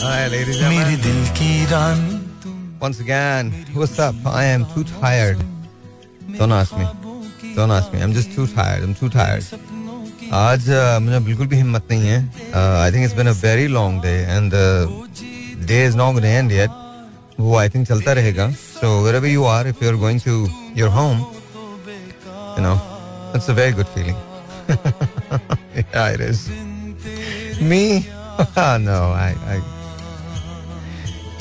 Hi, ladies and मेरे gentlemen. दिल की रानी Once again, what's up? I am too tired. Don't ask me. Don't ask me. I'm just too tired. I'm too tired. आज uh, मुझे बिल्कुल भी हिम्मत नहीं है I think it's been a very long day and day is not end yet वो I think चलता रहेगा so where you are if you are going to your home you know it's a very good feeling yeah, it is. Me? no, I, I,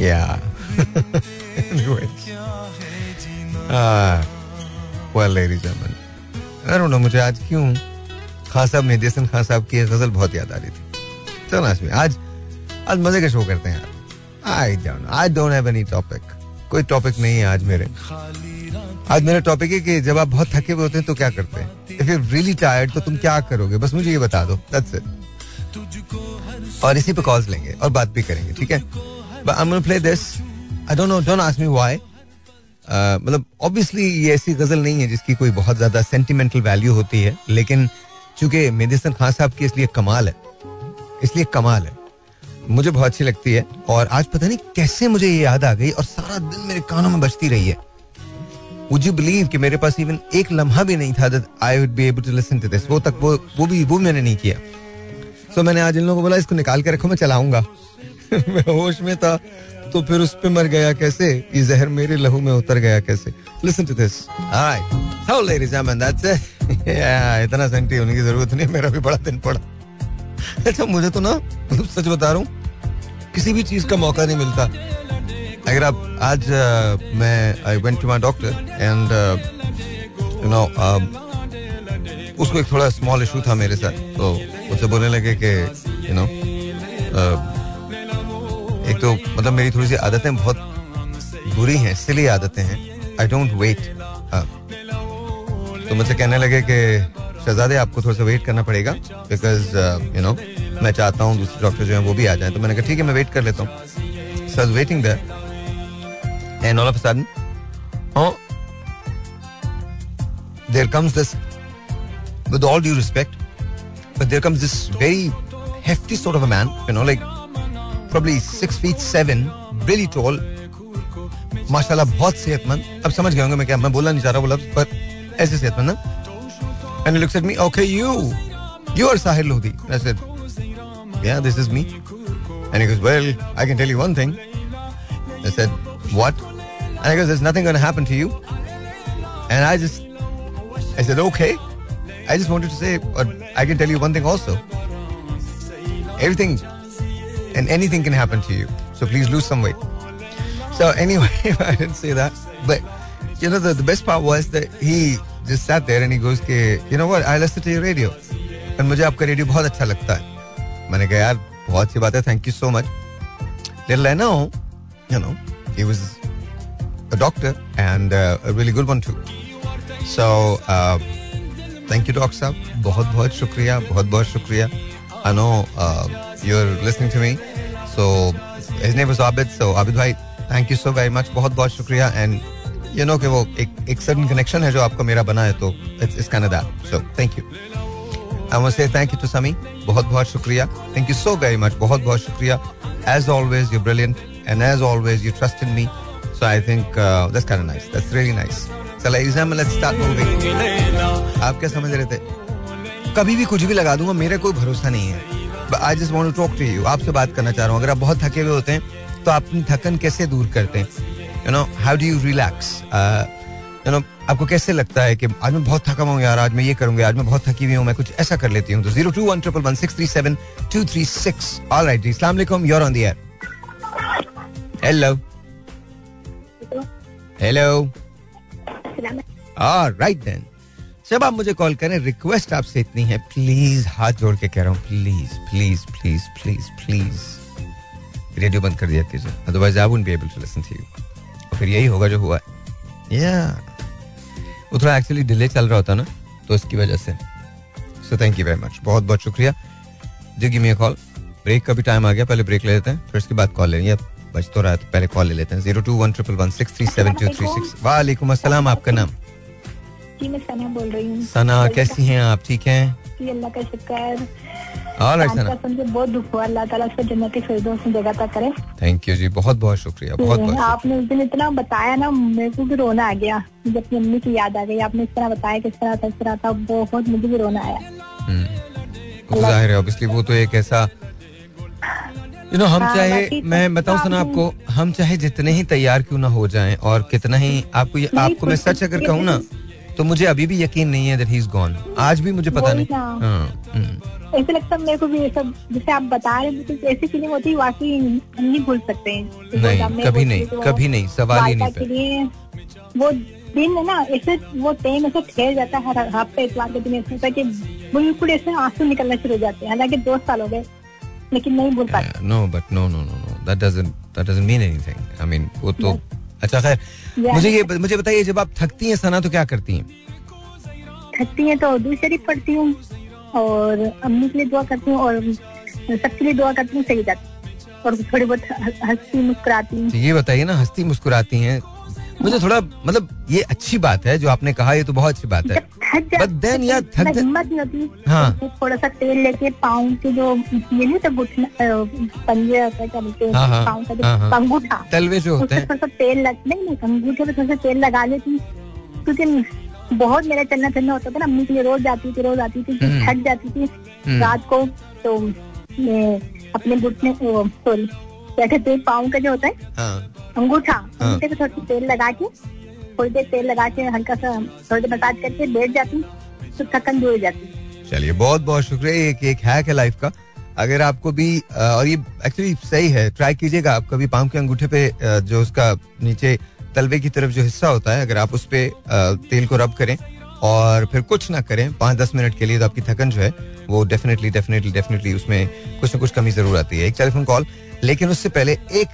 yeah. anyway. Ah, well, ladies and gentlemen, I don't know, मुझे आज क्यों खान साहब मेहदी हसन खान साहब की गज़ल बहुत याद आ रही थी। चलो आज आज आज मज़े का शो करते हैं I don't I don't have any topic कोई टॉपिक नहीं है आज मेरे। आज मेरा टॉपिक है कि जब आप बहुत थके हुए होते हैं तो क्या करते हैं? इफ़ यू रियली टायर्ड तो तुम क्या करोगे? बस मुझे ये बता दो दैट्स इट और इसी पे कॉल्स लेंगे और बात भी करेंगे ठीक है? But I am gonna play this I don't know don't ask me why मतलब ऑब्वियसली ये ऐसी गज़ल नहीं है जिसकी कोई बहुत ज़्यादा सेंटिमेंटल वैल्यू होती है लेकिन चूँकि मेदिसन खान साहब की इसलिए कमाल है इसलिए कमाल है मुझे बहुत अच्छी लगती है और आज पता नहीं कैसे मुझे ये याद आ गई और सारा दिन मेरे कानों में बजती रही है। Would you believe कि मेरे पास इवन एक लम्हा भी नहीं था I would be able to listen to this? वो तक वो वो भी वो मैंने नहीं किया। सो so, मैंने आज इन लोगों को बोला इसको निकाल के रखो मैं चलाऊँगा। मैं होश में था तो फिर उस पे मर गया कैसे? ये जहर मेरे लहू में उतर गया कैसे? Listen to this so ladies and that's इतना सेंटी होने की ज़रूरत नहीं मेरा भी बड़ा दिन पड़ा। अच्छा मुझे तो ना मतलब सच बता रहा हूँ किसी भी चीज़ का मौका नहीं मिलता। अगर आप आज uh, मैं I went to my doctor and you know उसको एक थोड़ा स्मॉल इशू था मेरे साथ तो मुझसे बोलने लगे कि यू नो एक तो मतलब मेरी थोड़ी सी आदतें बहुत बुरी हैं सिली आदतें हैं। आई डोंट वेट तो मुझसे कहने लगे कि शहजादे आपको थोड़ा सा वेट करना पड़ेगा बिकॉज़ यू नो मैं चाहता हूँ दूसरे डॉक्टर जो हैं वो भी आ जाए। तो मैंने कहा ठीक है मैं वेट कर लेता हूँ। So waiting of a sudden, oh, there comes this, with all due respect, but there comes this very hefty sort of a man, you know, like probably six feet seven, really tall, माशाल्लाह बहुत सेहतमंद अब समझ गए होंगे मैं क्या मैं बोलना नहीं चाह रहा बोला पर ऐसे सेहतमंद ना and looks at me okay you you are Sahir Lodhi I said yeah this is me and he goes well i can tell you one thing i said what And I goes, there's nothing going to happen to you. And I just, I said, okay. I just wanted to say, but I can tell you one thing also. Everything and anything can happen to you. So please lose some weight. So anyway, I didn't say that. But, you know, the, the best part was that he just sat there and he goes, you know what, I listen to your radio. And मुझे आपका radio बहुत अच्छा लगता है मैंने कहा यार बहुत अच्छी बात है thank you so much Little I know, you know, he was a doctor and uh, a really good one too. So uh, thank you, Doc Sab. बहुत बहुत शुक्रिया बहुत बहुत शुक्रिया. I know uh, you are to me so is name is so Abid भाई thank you so very much बहुत बहुत शुक्रिया. एंड यू नो कि वो एक एक सडन कनेक्शन है जो आपको मेरा बना है तो it's it's can that so thank you I want say thank you to Sami बहुत बहुत शुक्रिया. Thank you so very much बहुत बहुत शुक्रिया. As always you brilliant and as always you trust in me so I think that's can nice that's really nice आप क्या समझ रहे थे? कभी भी कुछ भी लगा दूँगा, मेरे कोई भरोसा नहीं है। I just want to talk to you आपसे बात करना चाह रहा हूँ। अगर आप बहुत थके हुए होते हैं तो आप अपनी थकन कैसे दूर करते हैं? You know how do you relax you know आपको कैसे लगता है कि आज मैं बहुत थका हुआ यार आज मैं ये करूँगा आज मैं बहुत थकी हुई हूँ मैं कुछ ऐसा कर लेती हूँ? तो zero two one triple one six three seven two three six all right जी सलाम you're on the air hello hello right then जब आप मुझे कॉल करें रिक्वेस्ट आपसे इतनी है प्लीज़ हाथ जोड़ के कह रहा हूँ please please please please please. Radio बंद कर दिया कीजिए। Otherwise I wouldn't be able to listen to you फिर यही होगा जो हुआ या वो थोड़ा एक्चुअली डिले चल रहा होता ना तो इसकी वजह से। So thank you very much बहुत बहुत शुक्रिया जी गिव मी कॉल ब्रेक का भी टाइम आ गया पहले ब्रेक ले लेते हैं फिर उसके बाद कॉल लेंगे। बच तो रहा है तो पहले कॉल ले लेते हैं। Zero two one triple one six three seven two three six वालेकुम अस्सलाम आपका नाम? जी मैं सना बोल रही हूँ। सना कैसी हैं आप? ठीक हैं? अल्लाह का शुक्र। का के बहुत दुख हुआ। अल्लाह ताला उसको जन्नती फिरदौस में जगह तक करे। थैंक यू जी बहुत बहुत शुक्रिया बहुत बहुत आपने उस दिन इतना बताया ना मेरे को भी रोना आ गया। जब अपनी अम्मी की याद आ गई आपने इस तरह बताया किस तरह था इस तरह था बहुत मुझे भी रोना आया। हम्म। वो तो ज़ाहिर है ऑब्वियसली वो तो एक ऐसा यू नो हम हाँ, चाहे मैं तो बताऊँ सुना आपको हम चाहे जितने ही तैयार क्यों ना हो जाएँ और कितना ही आपको ये आपको मैं सच अगर कहूँ ना तो मुझे अभी भी यकीन नहीं है दैट ही इज़ गॉन आज भी मुझे पता नहीं। हाँ, हम्म। ऐसे लगता है मेरे को भी ये सब जैसे आप बता रहे हैं तो ऐसी फीलिंग होती है वाकई हम नहीं भूल सकते हैं। तो नहीं कभी नहीं तो कभी नहीं सवाल ही नहीं वो दिन है ना ऐसे वो टाइम ऐसे ठहर जाता है हर हफ़्ते इतवार के दिन ऐसे होता है कि बिल्कुल ऐसे आँसू निकलना शुरू हो जाते हैं। हालाँकि दो साल हो गए लेकिन नहीं भूल पाते। No but no no no no that doesn't that doesn't mean anything I mean वो तो अच्छा खैर मुझे ये मुझे बताइए जब आप थकती हैं सना तो क्या करती हैं? थकती हैं तो उर्दू शरीफ पढ़ती हूँ और अम्मी के लिए दुआ करती हूँ और सबके लिए दुआ करती हूँ सही जाती और थोड़ी बहुत हस्ती मुस्कुराती हूँ। ये बताइए ना हस्ती मुस्कुराती हैं मुझे थोड़ा मतलब ये अच्छी बात है जो आपने कहा ये तो बहुत अच्छी बात है थक But यार थक हिम्मत नहीं होती हाँ। तो थोड़ा सा तेल लेके पाँव के जो ये नहीं घुटना पंजे क्या बोलते हैं पाँव का हाँ, हाँ। जो अंगूठा तलवे जो होते हैं थोड़ा सा तेल लग नहीं नहीं अंगूठे पे थोड़ा सा तेल लगा लेती क्योंकि बहुत मेरा चलना फिरना होता था ना अम्मी के लिए रोज जाती थी रोज आती थी हम्म। थक जाती थी हम्म। रात को तो मैं अपने घुटने सॉरी क्या कहते हैं पाँव का जो होता है हाँ अंगूठा हाँ। अंगूठे पे थोड़ी तेल लगा के थोड़ी देर तेल लगा के हल्का सा थोड़ी देर मसाज करके बैठ जाती हूँ, तो थकन दूर जाती। चलिए बहुत बहुत शुक्रिया ये एक, एक हैक है लाइफ का अगर आपको भी और ये एक्चुअली सही है ट्राई कीजिएगा आप कभी पाँव के अंगूठे पे जो उसका नीचे तलवे की तरफ़ जो हिस्सा होता है अगर आप उस पे तेल को रब करें और फिर कुछ ना करें पाँच दस मिनट के लिए तो आपकी थकन जो है वो डेफिनेटली डेफिनेटली डेफिनेटली उसमें कुछ ना कुछ कमी ज़रूर आती है एक टेलीफोन कॉल लेकिन उससे पहले एक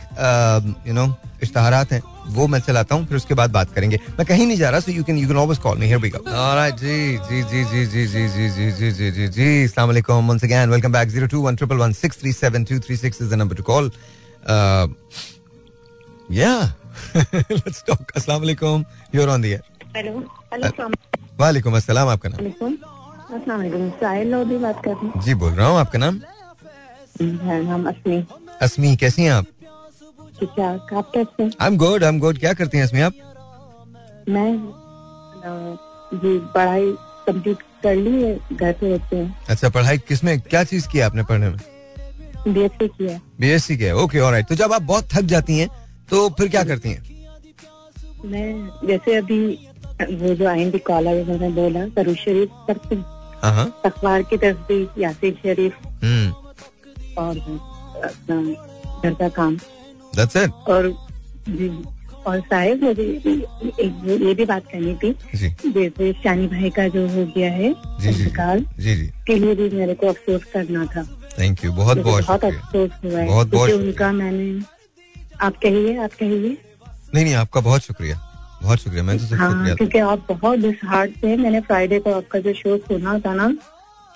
यू नो इश्तहारात हैं वो मैं चलाता हूँ फिर उसके बाद बात करेंगे मैं कहीं नहीं जा रहा so you can you can always call me here we go alright जी जी जी जी जी जी जी जी जी जी जी जी अस्सलाम वालेकुम once again welcome back 021111637236 is the number to call uh, yeah let's talk अस्सलाम वालेकुम you're on the air hello hello. वालेकुम अस्सलाम आपका नाम? साहिल लोधी बात कर रही जी बोल रहा हूँ आपका नाम? हूँ नाम असमी। अस्मी कैसी हैं आप? आप कैसे I am good I am good क्या करती हैं अस्मी आप? मैं जी पढ़ाई कंप्लीट कर ली है घर पे रहते हैं। अच्छा पढ़ाई किसमें क्या चीज़ की आपने पढ़ने में? बी एस सी किया बीएससी किया ओके ऑलराइट तो जब आप बहुत थक जाती हैं तो फिर क्या करती हैं? मैं जैसे अभी वो जो आएँगे कॉलर उन्होंने बोला करू शरीफ करते हैं। हाँ हाँ। अखबार की तस्वीर यासिर शरीफ। हम्म। और अपना घर का काम। और जी और साहिब मुझे ये- एक ये भी बात करनी थी। जैसे शानी भाई का जो हो गया है जी जी। इंतकाल जी जी। के लिए भी मेरे को अफसोस करना था। थैंक यू बहुत बहुत बहुत अफसोस हुआ है। बहुत- बहुत उनका मैंने आप कहिए आप कहिए। नहीं नहीं आपका बहुत शुक्रिया। बहुत शुक्रिया मैं तो हाँ शुक्रिया क्योंकि आप बहुत डिसहार्ट थे मैंने फ्राइडे को आपका जो शो सुना था ना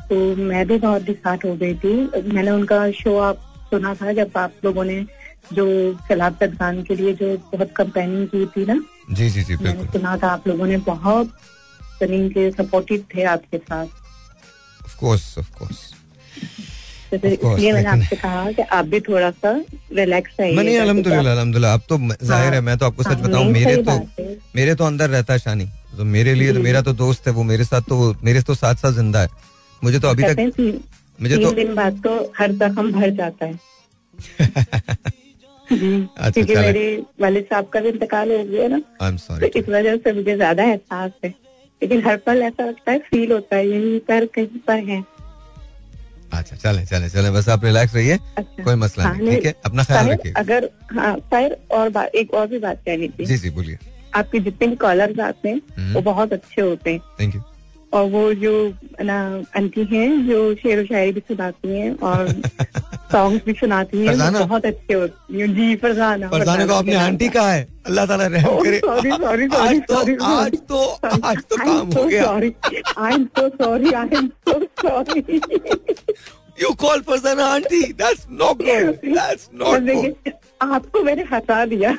तो मैं भी बहुत डिसहार्ट हो गई थी। मैंने उनका शो आप सुना था जब आप लोगों ने जो सलाबत खान के लिए जो बहुत कंपेनिंग की थी ना जी जी जी मैंने सुना था आप लोगों ने बहुत सलीम के सपोर्टिव थे आपके साथ। ऑफ़ कोर्स ऑफ़ कोर्स इसलिए मैंने आपसे कहा कि आप भी थोड़ा सा रिलैक्स नहीं अब तो ज़ाहिर है मैं तो आपको सच बताऊँ मेरे तो मेरे तो अंदर रहता है शानी। तो मेरे लिए तो मेरा तो दोस्त है वो मेरे साथ तो मेरे तो साथ साथ ज़िंदा है। मुझे तो अभी तक मुझे तो दिन बाद तो हर जख्म भर जाता है। जी अच्छा, क्योंकि। मेरे वालिद साहब का भी इंतकाल हो गया ना। आई एम तो सॉरी इस वजह से मुझे ज़्यादा एहसास है। लेकिन हर पल ऐसा लगता है फील होता है यही पर कहीं पर है। अच्छा चले चले चले बस आप रिलैक्स रहिए अच्छा। कोई मसला हाँ, नहीं ठीक है? अपना ख्याल रखिए। अगर हाँ सर और एक और भी बात कहनी थी। जी जी बोलिए। आपके जितने भी कॉलर आते हैं हम्म। वो बहुत अच्छे होते हैं। थैंक यू और वो जो ना आंटी हैं जो शेर व शायरी भी सुनाती हैं और सॉन्ग्स भी सुनाती हैं बहुत अच्छे होती हैं जी फरजाना फरजाने को आपने आंटी कहा है। अल्लाह ताला रहम करे। सॉरी सॉरी आज सॉरी तो सॉरी आज तो आज तो काम हो गया। Sorry I am so sorry I am so sorry you call Farzana aunty that's not good that's not good आपको मैंने हंसा दिया।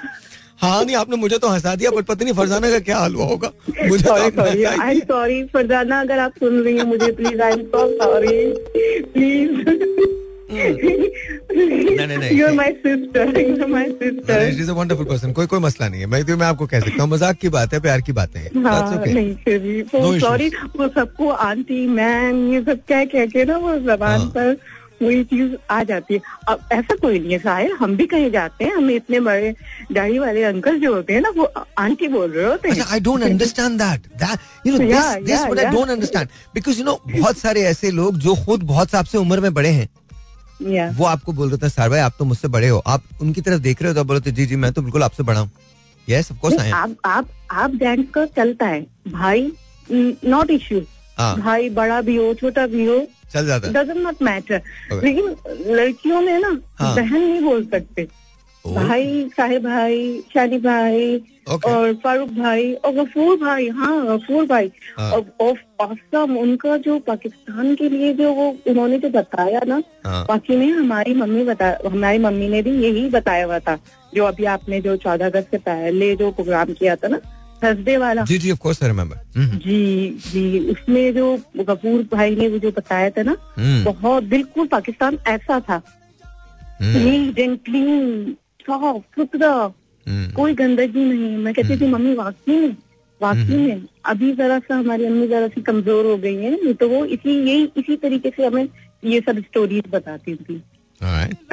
हाँ नहीं आपने मुझे तो हंसा दिया पर पता नहीं फरजाना का क्या हाल हुआ होगा? मुझे तो सॉरी सॉरी फरजाना अगर आप सुन रही हैं मुझे please I am so sorry please. कोई कोई मसला नहीं है। मैं तो मैं आपको कह सकता हूँ मज़ाक की बात है प्यार की बात है। हाँ सॉरी वो सबको आंटी मैम ये सब कह कह के ना वो जबान हाँ। पर वही चीज़ आ जाती है। अब ऐसा कोई नहीं है साहिर हम भी कहीं जाते हैं हमें इतने बड़े दाढ़ी वाले अंकल जो होते हैं ना वो आंटी बोल रहे होते हैं। I don't understand that that you know this Yeah, this what I don't understand because you know बहुत सारे ऐसे लोग जो खुद बहुत आपसे उम्र में बड़े हैं या वो आपको बोल रहे थे सर भाई आप तो मुझसे बड़े हो। आप उनकी तरफ़ देख रहे हो तो बोलते जी जी मैं तो बिल्कुल आपसे बड़ा हूँ। यस ऑफ़ कोर्स आई आप आप आप जेंट्स का चलता है। भाई नॉट इश्यू हाँ। भाई बड़ा भी हो छोटा भी हो चल जाता है डजेंट नॉट मैटर लेकिन लड़कियों में ना हाँ। बहन नहीं बोल सकते Oh. भाई साहिब भाई शानी भाई Okay. और फारूक भाई और गफूर भाई हाँ गफूर भाई हाँ। और असम उनका जो पाकिस्तान के लिए जो वो उन्होंने जो बताया ना हाँ बाकी में हमारी मम्मी बता हमारी मम्मी ने भी यही बताया हुआ था जो अभी आपने जो चौदह अगस्त से पहले जो प्रोग्राम किया था ना थर्सडे वाला। जी जी ऑफ़ कोर्स आई रिमेंबर जी जी उसमें जो गफूर भाई ने वो जो बताया था ना हम्म। बहुत बिल्कुल पाकिस्तान ऐसा था। क्लीन साफ़ सुथरा। कोई गंदगी नहीं। मैं कहती थी मम्मी वाकई में वाकई में अभी जरा सा हमारी अम्मी जरा सी कमज़ोर हो गई है नहीं तो वो इसी यही इसी तरीके से हमें ये सब स्टोरीज बताती थी।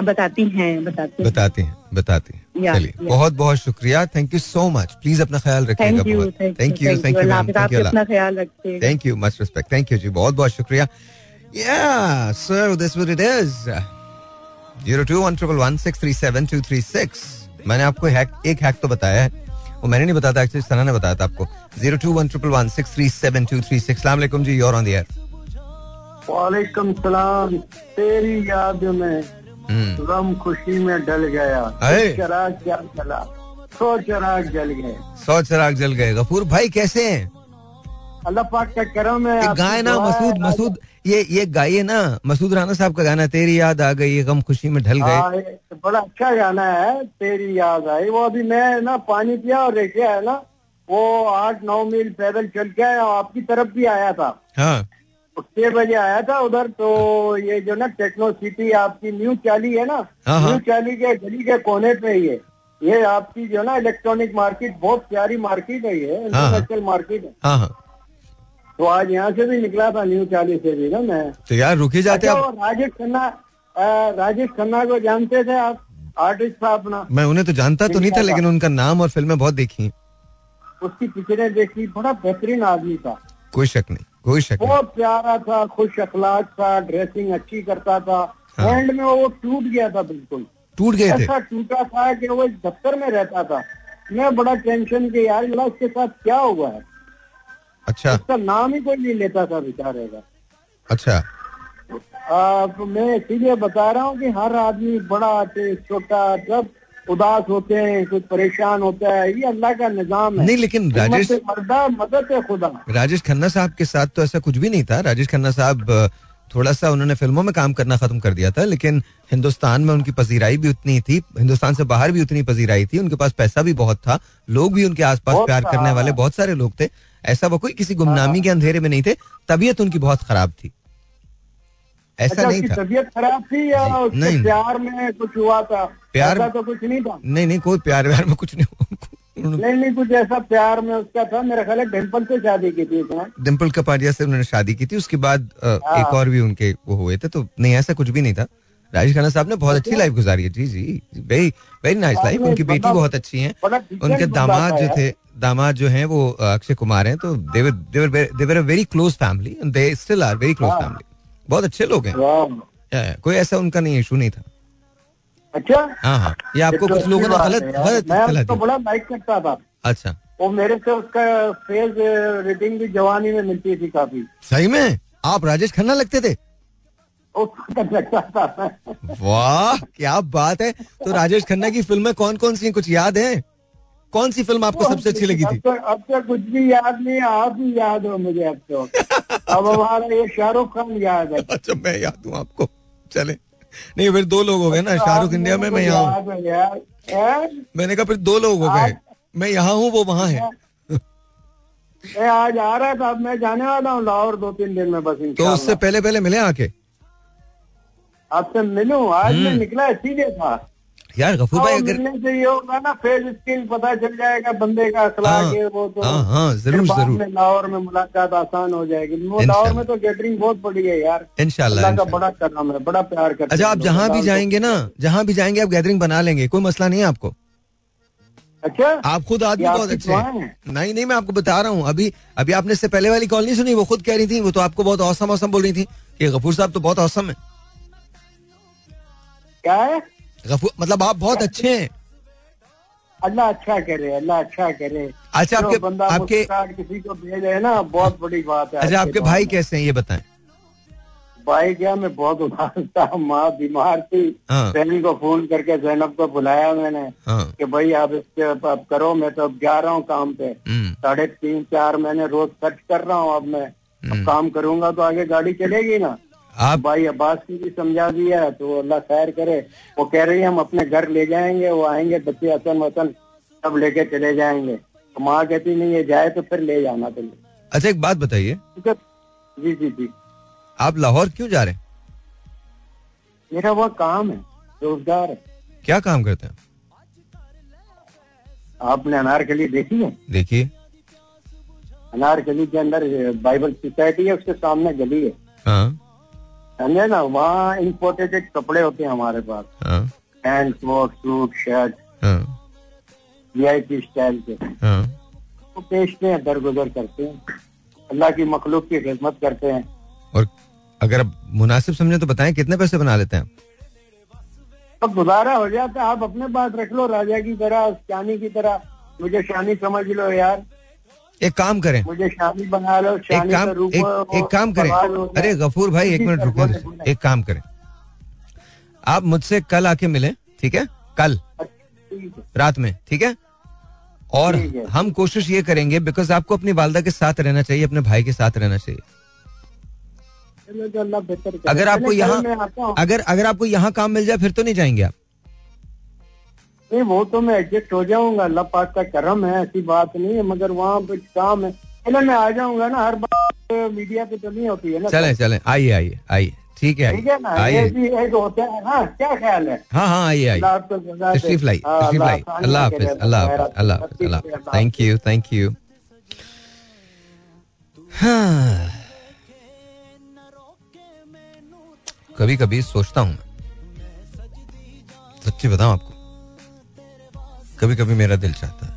बताती हैं बताती बताते हैं बताते हैं। चलिए बहुत बहुत शुक्रिया। Thank you so much please अपना ख्याल रखिएगा बहुत। Thank you thank you thank you अपना ख्याल रखिएगा। Thank you much respect thank you जी बहुत बहुत शुक्रिया। Yeah, so this what it is. Zero two one triple one six three seven two three six. मैंने आपको हैक एक हैक तो बताया है। वो मैंने नहीं बताया था एक्चुअली सना ने बताया था आपको। Zero two one triple one six three seven two three six सलाम जी योर ऑन द एयर वालेकुम सलाम। तेरी याद में गम खुशी में डल गया। चराग क्या चला सौ चराग जल गए। सौ चिराग जल गए। गफूर भाई कैसे हैं? अल्लाह पाक का करम है गाय ना मसूद मसूद ये ये गाइए ना मसूद राना साहब का गाना तेरी याद आ गई गम खुशी में ढल गए। हाँ, बड़ा अच्छा गाना है तेरी याद आई। वो अभी मैं ना पानी पिया और रेखे है ना वो आठ नौ मील पैदल चल के आया और आपकी तरफ़ भी आया था। हाँ। छह बजे आया था उधर तो ये जो ना टेक्नो सिटी आपकी न्यू चाली है ना हाँ, हाँ। न्यू चाली के गली के कोने पे ये ये आपकी जो ना इलेक्ट्रॉनिक मार्केट बहुत प्यारी मार्केट है ये हाँ, हाँ। इंटरनेशनल मार्केट है। हाँ हाँ। तो आज यहाँ से भी निकला था न्यू चाली से भी ना मैं। तो यार रुके जाते अच्छा आप? राजेश खन्ना राजेश खन्ना को जानते थे आप? आर्टिस्ट था अपना। मैं उन्हें तो जानता तो नहीं था लेकिन उनका नाम और फ़िल्में बहुत देखी उसकी पिक्चरें देखी बड़ा बेहतरीन आदमी था। कोई शक नहीं। कोई शक बहुत प्यारा था खुश अखलाक था ड्रेसिंग अच्छी करता था। हाँ। एंड में वो टूट गया था बिल्कुल। टूट थे। ऐसा टूटा था कि वो एक दफ्तर में रहता था। मैं बड़ा टेंशन के यार उसके साथ क्या हुआ है? अच्छा। उसका नाम ही कोई नहीं लेता था बेचारे का। अच्छा। आ, तो मैं इसीलिए बता रहा हूँ कि हर आदमी बड़ा छोटा सब उदास होते हैं कुछ परेशान होता है ये अल्लाह का निज़ाम है। नहीं लेकिन राजेश मर्दा मदद है खुदा। राजेश खन्ना साहब के साथ तो ऐसा कुछ भी नहीं था। राजेश खन्ना साहब थोड़ा सा उन्होंने फ़िल्मों में काम करना खत्म कर दिया था लेकिन हिंदुस्तान में उनकी पजीराई भी उतनी थी। हिंदुस्तान से बाहर भी उतनी पजीराई थी। उनके पास पैसा भी बहुत था। लोग भी उनके आसपास प्यार करने वाले बहुत सारे लोग थे। ऐसा वो कोई किसी गुमनामी के अंधेरे में नहीं थे। तबीयत उनकी बहुत खराब थी। ऐसा अच्छा नहीं था। तबीयत खराब थी या। प्यार में कुछ हुआ था? प्यार- तो कुछ नहीं था। नहीं नहीं कोई प्यार व्यार में कुछ नहीं हुआ। नहीं नहीं कुछ ऐसा प्यार में उसका था। मेरा ख्याल है डिम्पल से शादी की थी उसने। डिम्पल कपाडिया से उन्होंने शादी की थी। उसके बाद हाँ। एक और भी उनके वो हुए थे तो नहीं ऐसा कुछ भी नहीं था। राजेश खन्ना साहब ने बहुत अच्छी लाइफ गुजारी है। जी जी वेरी वेरी नाइस लाइफ उनकी बेटी बहुत अच्छी है। उनके दामाद जो थे दामाद जो हैं वो अक्षय कुमार हैं तो देवर देवर देवर a very close family they still are very close हाँ। फैमिली बहुत अच्छे लोग हैं। या, कोई ऐसा उनका नहीं इशू नहीं था। अच्छा? हाँ हाँ। ये आपको तो कुछ लोगों ने गलत गलत मैं इत्तला बड़ा लाइक करता था अच्छा। वो मेरे से उसका फेस रेटिंग भी जवानी में मिलती थी काफ़ी। सही में? आप राजेश खन्ना लगते थे? था। वाह क्या बात है। तो राजेश खन्ना की फ़िल्में कौन कौन सी कुछ याद है? कौन सी फ़िल्म आपको सबसे अच्छी लगी थी? अब तो तो कुछ भी याद नहीं आप ही याद हो मुझे अब तो। अब हमारा ये शाहरुख खान याद है। अच्छा मैं याद हूँ आपको। चले। नहीं फिर दो लोग हो गए ना शाहरुख इंडिया में मैं यहाँ हूँ? मैंने कहा फिर दो लोग हो गए। मैं यहाँ हूँ वो वहाँ है। मैं आज आ रहा था मैं जाने वाला हूँ लाहौर दो तीन दिन में बस तो उससे पहले पहले मिले आके? आपसे मिलू? आज मैं हम्म। निकला सीधे था। यार गफूर भाई अगर मिलने से ये होगा ना फेस स्किल पता चल जाएगा बंदे का अखलाक हाँ, है वो तो। हाँ, हाँ, ज़रूर, ज़रूर। लाहौर में मुलाकात आसान हो जाएगी। लाहौर में तो गैदरिंग बहुत बड़ी है यार। का बड़ा करम है बड़ा प्यार करते अच्छा आप जहाँ भी जाएँगे ना जहाँ भी जाएँगे आप गैदरिंग बना लेंगे कोई मसला नहीं है आपको। अच्छा? आप खुद आदमी बहुत अच्छे हैं। हैं? नहीं नहीं मैं आपको बता रहा हूँ अभी अभी आपने इससे पहले वाली कॉल नहीं सुनी वो खुद कह रही थी वो तो आपको बहुत औसम औसम बोल रही थी कि गफूर साहब तो बहुत औसम है। क्या है? गफूर मतलब आप बहुत अच्छे हैं। अल्लाह अच्छा करे अल्लाह अच्छा करे। अच्छा आपके बंदा आपके किसी को भेजे है ना बहुत बड़ी बात है अच्छा आपके भाई कैसे हैं ये बताएँ। भाई क्या मैं बहुत उदास था माँ बीमार थी। हाँ। बहन को फ़ोन करके जैनब को बुलाया मैंने हाँ। कि भाई आप इसके अब करो मैं तो अब जा रहा हूँ काम पे। हम्म, साढ़े तीन चार महीने रोज खर्च कर रहा हूँ अब मैं। हम्म। अब काम करूँगा तो आगे गाड़ी चलेगी ना। आप भाई अब्बास की भी समझा दिया तो अल्लाह खैर करे। वो कह रही है हम अपने घर ले जाएँगे वो आएँगे बच्चे हसन वसन सब लेके चले जाएँगे। तो माँ कहती नहीं ये जाए तो फिर ले जाना तुम। अच्छा एक बात बताइए। जी जी जी। आप लाहौर क्यों जा रहे हैं? मेरा वो काम है रोज़गार है। क्या काम करते हैं? आपने अनारकली देखी है? देखिए। अनारकली के अंदर बाइबल सोसाइटी है उसके सामने गली है। हाँ। समझे ना वहाँ इम्पोर्टेड कपड़े होते हैं हमारे पास। हाँ। Pant coat suit shirt V I P style के। हाँ। वो बेचते हैं दरगुजर करते हैं। अल्लाह की मखलूक की खिदमत करते हैं। और अगर आप मुनासिब समझे तो बताएँ कितने पैसे बना लेते हैं? अब गुजारा हो जाता है आप अपने पास रख लो राजा की तरह शानी की तरह। मुझे शानी समझ लो यार। एक काम करें। मुझे शानी बना लो एक काम एक, एक काम करें। अरे गफूर भाई एक मिनट बोले। एक काम करें। आप मुझसे कल आके मिले ठीक है? कल। रात में ठीक है? और हम कोशिश ये करेंगे बिकॉज़ आपको अपनी वालदा के साथ रहना चाहिए अपने भाई के साथ रहना चाहिए। अगर आपको यहाँ। अगर अगर आपको यहाँ काम मिल जाए फिर तो नहीं जाएँगे आप। नहीं वो तो मैं एडजस्ट हो जाऊँगा। अल्लाह पाक का करम है ऐसी बात नहीं है मगर वहाँ पे काम है। चलो मैं आ जाऊँगा ना हर बात मीडिया पे तो नहीं होती है ना। चले चले। आइए आइए आइए। ठीक है ठीक है ना? आइए। एक होता है। हाँ क्या ख्याल है? हाँ हाँ आइए आइए। तशरीफ़ लाई हाँ, तशरीफ़ लाई अल्लाह हाफिज अल्लाह हाफिज अल्लाह हाफिज अल्लाह हाफिज। थैंक यू थैंक यू हाँ। कभी कभी सोचता हूँ सच्ची बताऊँ आपको? कभी कभी मेरा दिल चाहता है।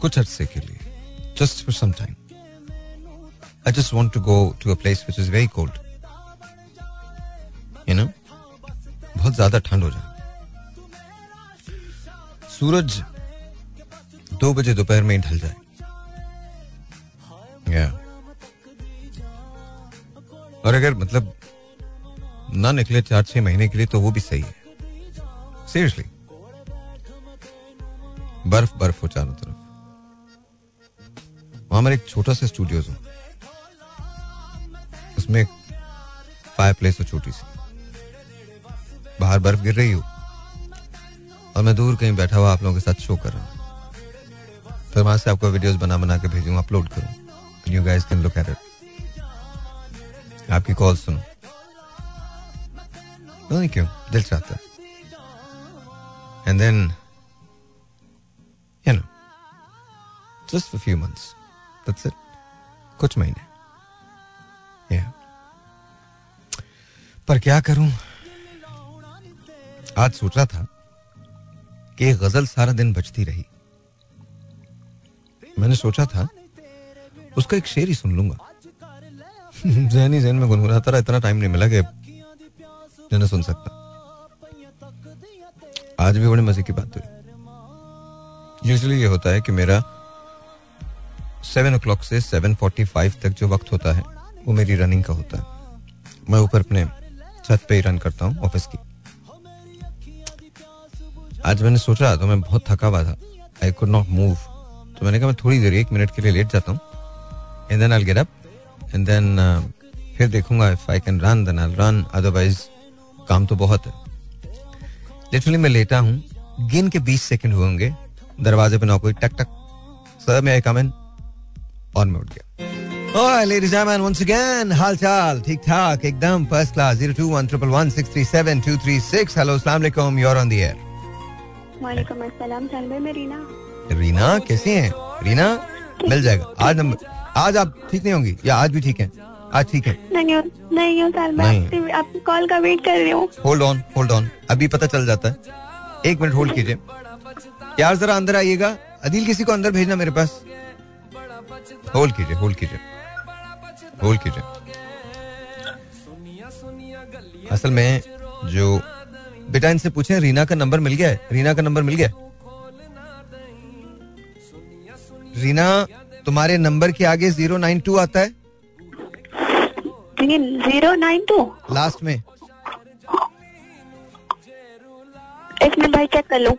कुछ अरसे के लिए just for some time I just want to go to a place which is very cold you know बहुत ज़्यादा ठंड हो जाए सूरज दो बजे दोपहर में ही ढल जाए। या और अगर मतलब ना निकले चार छह महीने के लिए तो वो भी सही है। सीरियसली बर्फ़ बर्फ़ हो चारों तरफ़। वहाँ मेरा एक छोटा सा स्टूडियो है। उसमें फायर प्लेस हो छोटी सी। बाहर बर्फ़ गिर रही हो और मैं दूर कहीं बैठा हुआ आप लोगों के साथ शो कर रहा हूँ। फिर वहाँ से आपको वीडियोस बना बना के भेजूँगा अपलोड करूँ। You guys can look at it आपकी कॉल सुनो। नहीं क्यों, दिल चाहता and then you know just few months that's it कुछ महीने. Yeah. पर क्या करूँ? आज सोच रहा था कि गज़ल सारा दिन बजती रही। मैंने सोचा था उसका एक शेर ही सुन लूँगा। जहनी जहन में गुनगुनाता रहा, इतना टाइम नहीं मिला कि मैंने सुन सकता। आज भी बड़े मज़े की बात हुई। यूजली ये होता है कि मेरा सेवन ओ से सेवन फोर्टी फाइव तक जो वक्त होता है, वो मेरी रनिंग का होता है। मैं ऊपर अपने छत पे ही रन करता हूँ ऑफ़िस की। आज मैंने सोचा तो मैं बहुत थका हुआ था। आई कुड नॉट मूव तो मैंने कहा, मैं थोड़ी देर, एक मिनट के लिए लेट जाता हूँ। And then I get up and then फिर देखूँगा if I can run then I run otherwise काम तो बहुत है। लिटरली मैं लेटा हूँ। गिन के 20 सेकंड हुए होंगे। दरवाजे पे नौकरी टक टक। सर मैं कम इन और मैं उठ गया। Ladies and gentlemen, हाल चाल ठीक ठाक एकदम first class zero two one triple one six three seven two three six hello Aslam you're on the air वालेकुम अस्सलाम तनवीर मैं रीना। रीना कैसी हैं? रीना मिल जाएगा। आज नंबर आज आप ठीक नहीं होंगी? या आज भी ठीक है? आज ठीक है? नहीं नहीं नहीं। आपकी आपकी कॉल का वेट कर रही हूँ। होल्ड ऑन होल्ड ऑन अभी पता चल जाता है। एक मिनट होल्ड कीजिए। यार जरा अंदर आइएगा। अदिल किसी को अंदर भेजना मेरे पास। होल्ड कीजिए होल्ड कीजिए। होल्ड कीजिए। असल में जो बेटा इनसे पूछे रीना का नंबर मिल गया है? रीना का नंबर मिल गया रीना तुम्हारे नंबर के आगे ज़ीरो नाइन टू आता है? ज़ीरो नाइन टू लास्ट में। एक मिनट भाई चेक कर लूँ।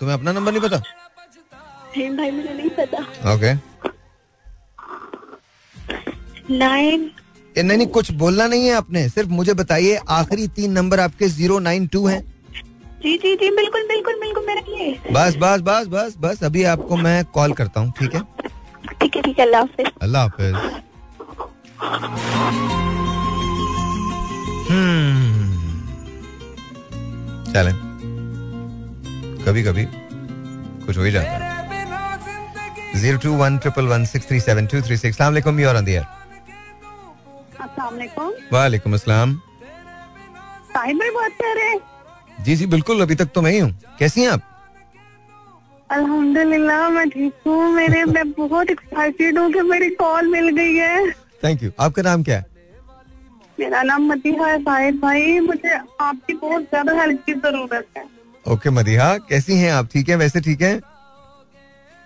तुम्हें अपना नंबर नहीं पता? भाई मुझे नहीं पता। ओके नाइन नहीं नहीं कुछ बोलना नहीं है आपने। सिर्फ़ मुझे बताइए आखिरी तीन नंबर आपके ज़ीरो नाइन टू है। जी जी जी बिल्कुल बिल्कुल बिल्कुल मेरे बस बस बस बस बस अभी आपको मैं कॉल करता हूँ ठीक है? ठीक है ठीक है अल्लाह हाफिज। अल्लाह हाफिज। चले। कभी कभी कुछ हो ही जाता है। Zero two one triple one six three seven two three six. सलाम you are on the air अस्सलाम वालेकुम अस्सलाम। साहिब भाई बात कर रहे हैं। जी जी बिल्कुल अभी तक तो मैं ही हूँ। कैसी हैं आप? अल्हम्दुलिल्लाह मैं ठीक हूँ। मेरे मैं बहुत एक्साइटेड हूँ कि मेरी कॉल मिल गई है। थैंक यू आपका नाम क्या है? मेरा नाम मदीहा है साहिब भाई। मुझे आपकी बहुत ज़्यादा हेल्प की ज़रूरत है। ओके मदीहा कैसी हैं आप? ठीक हैं? वैसे ठीक हैं?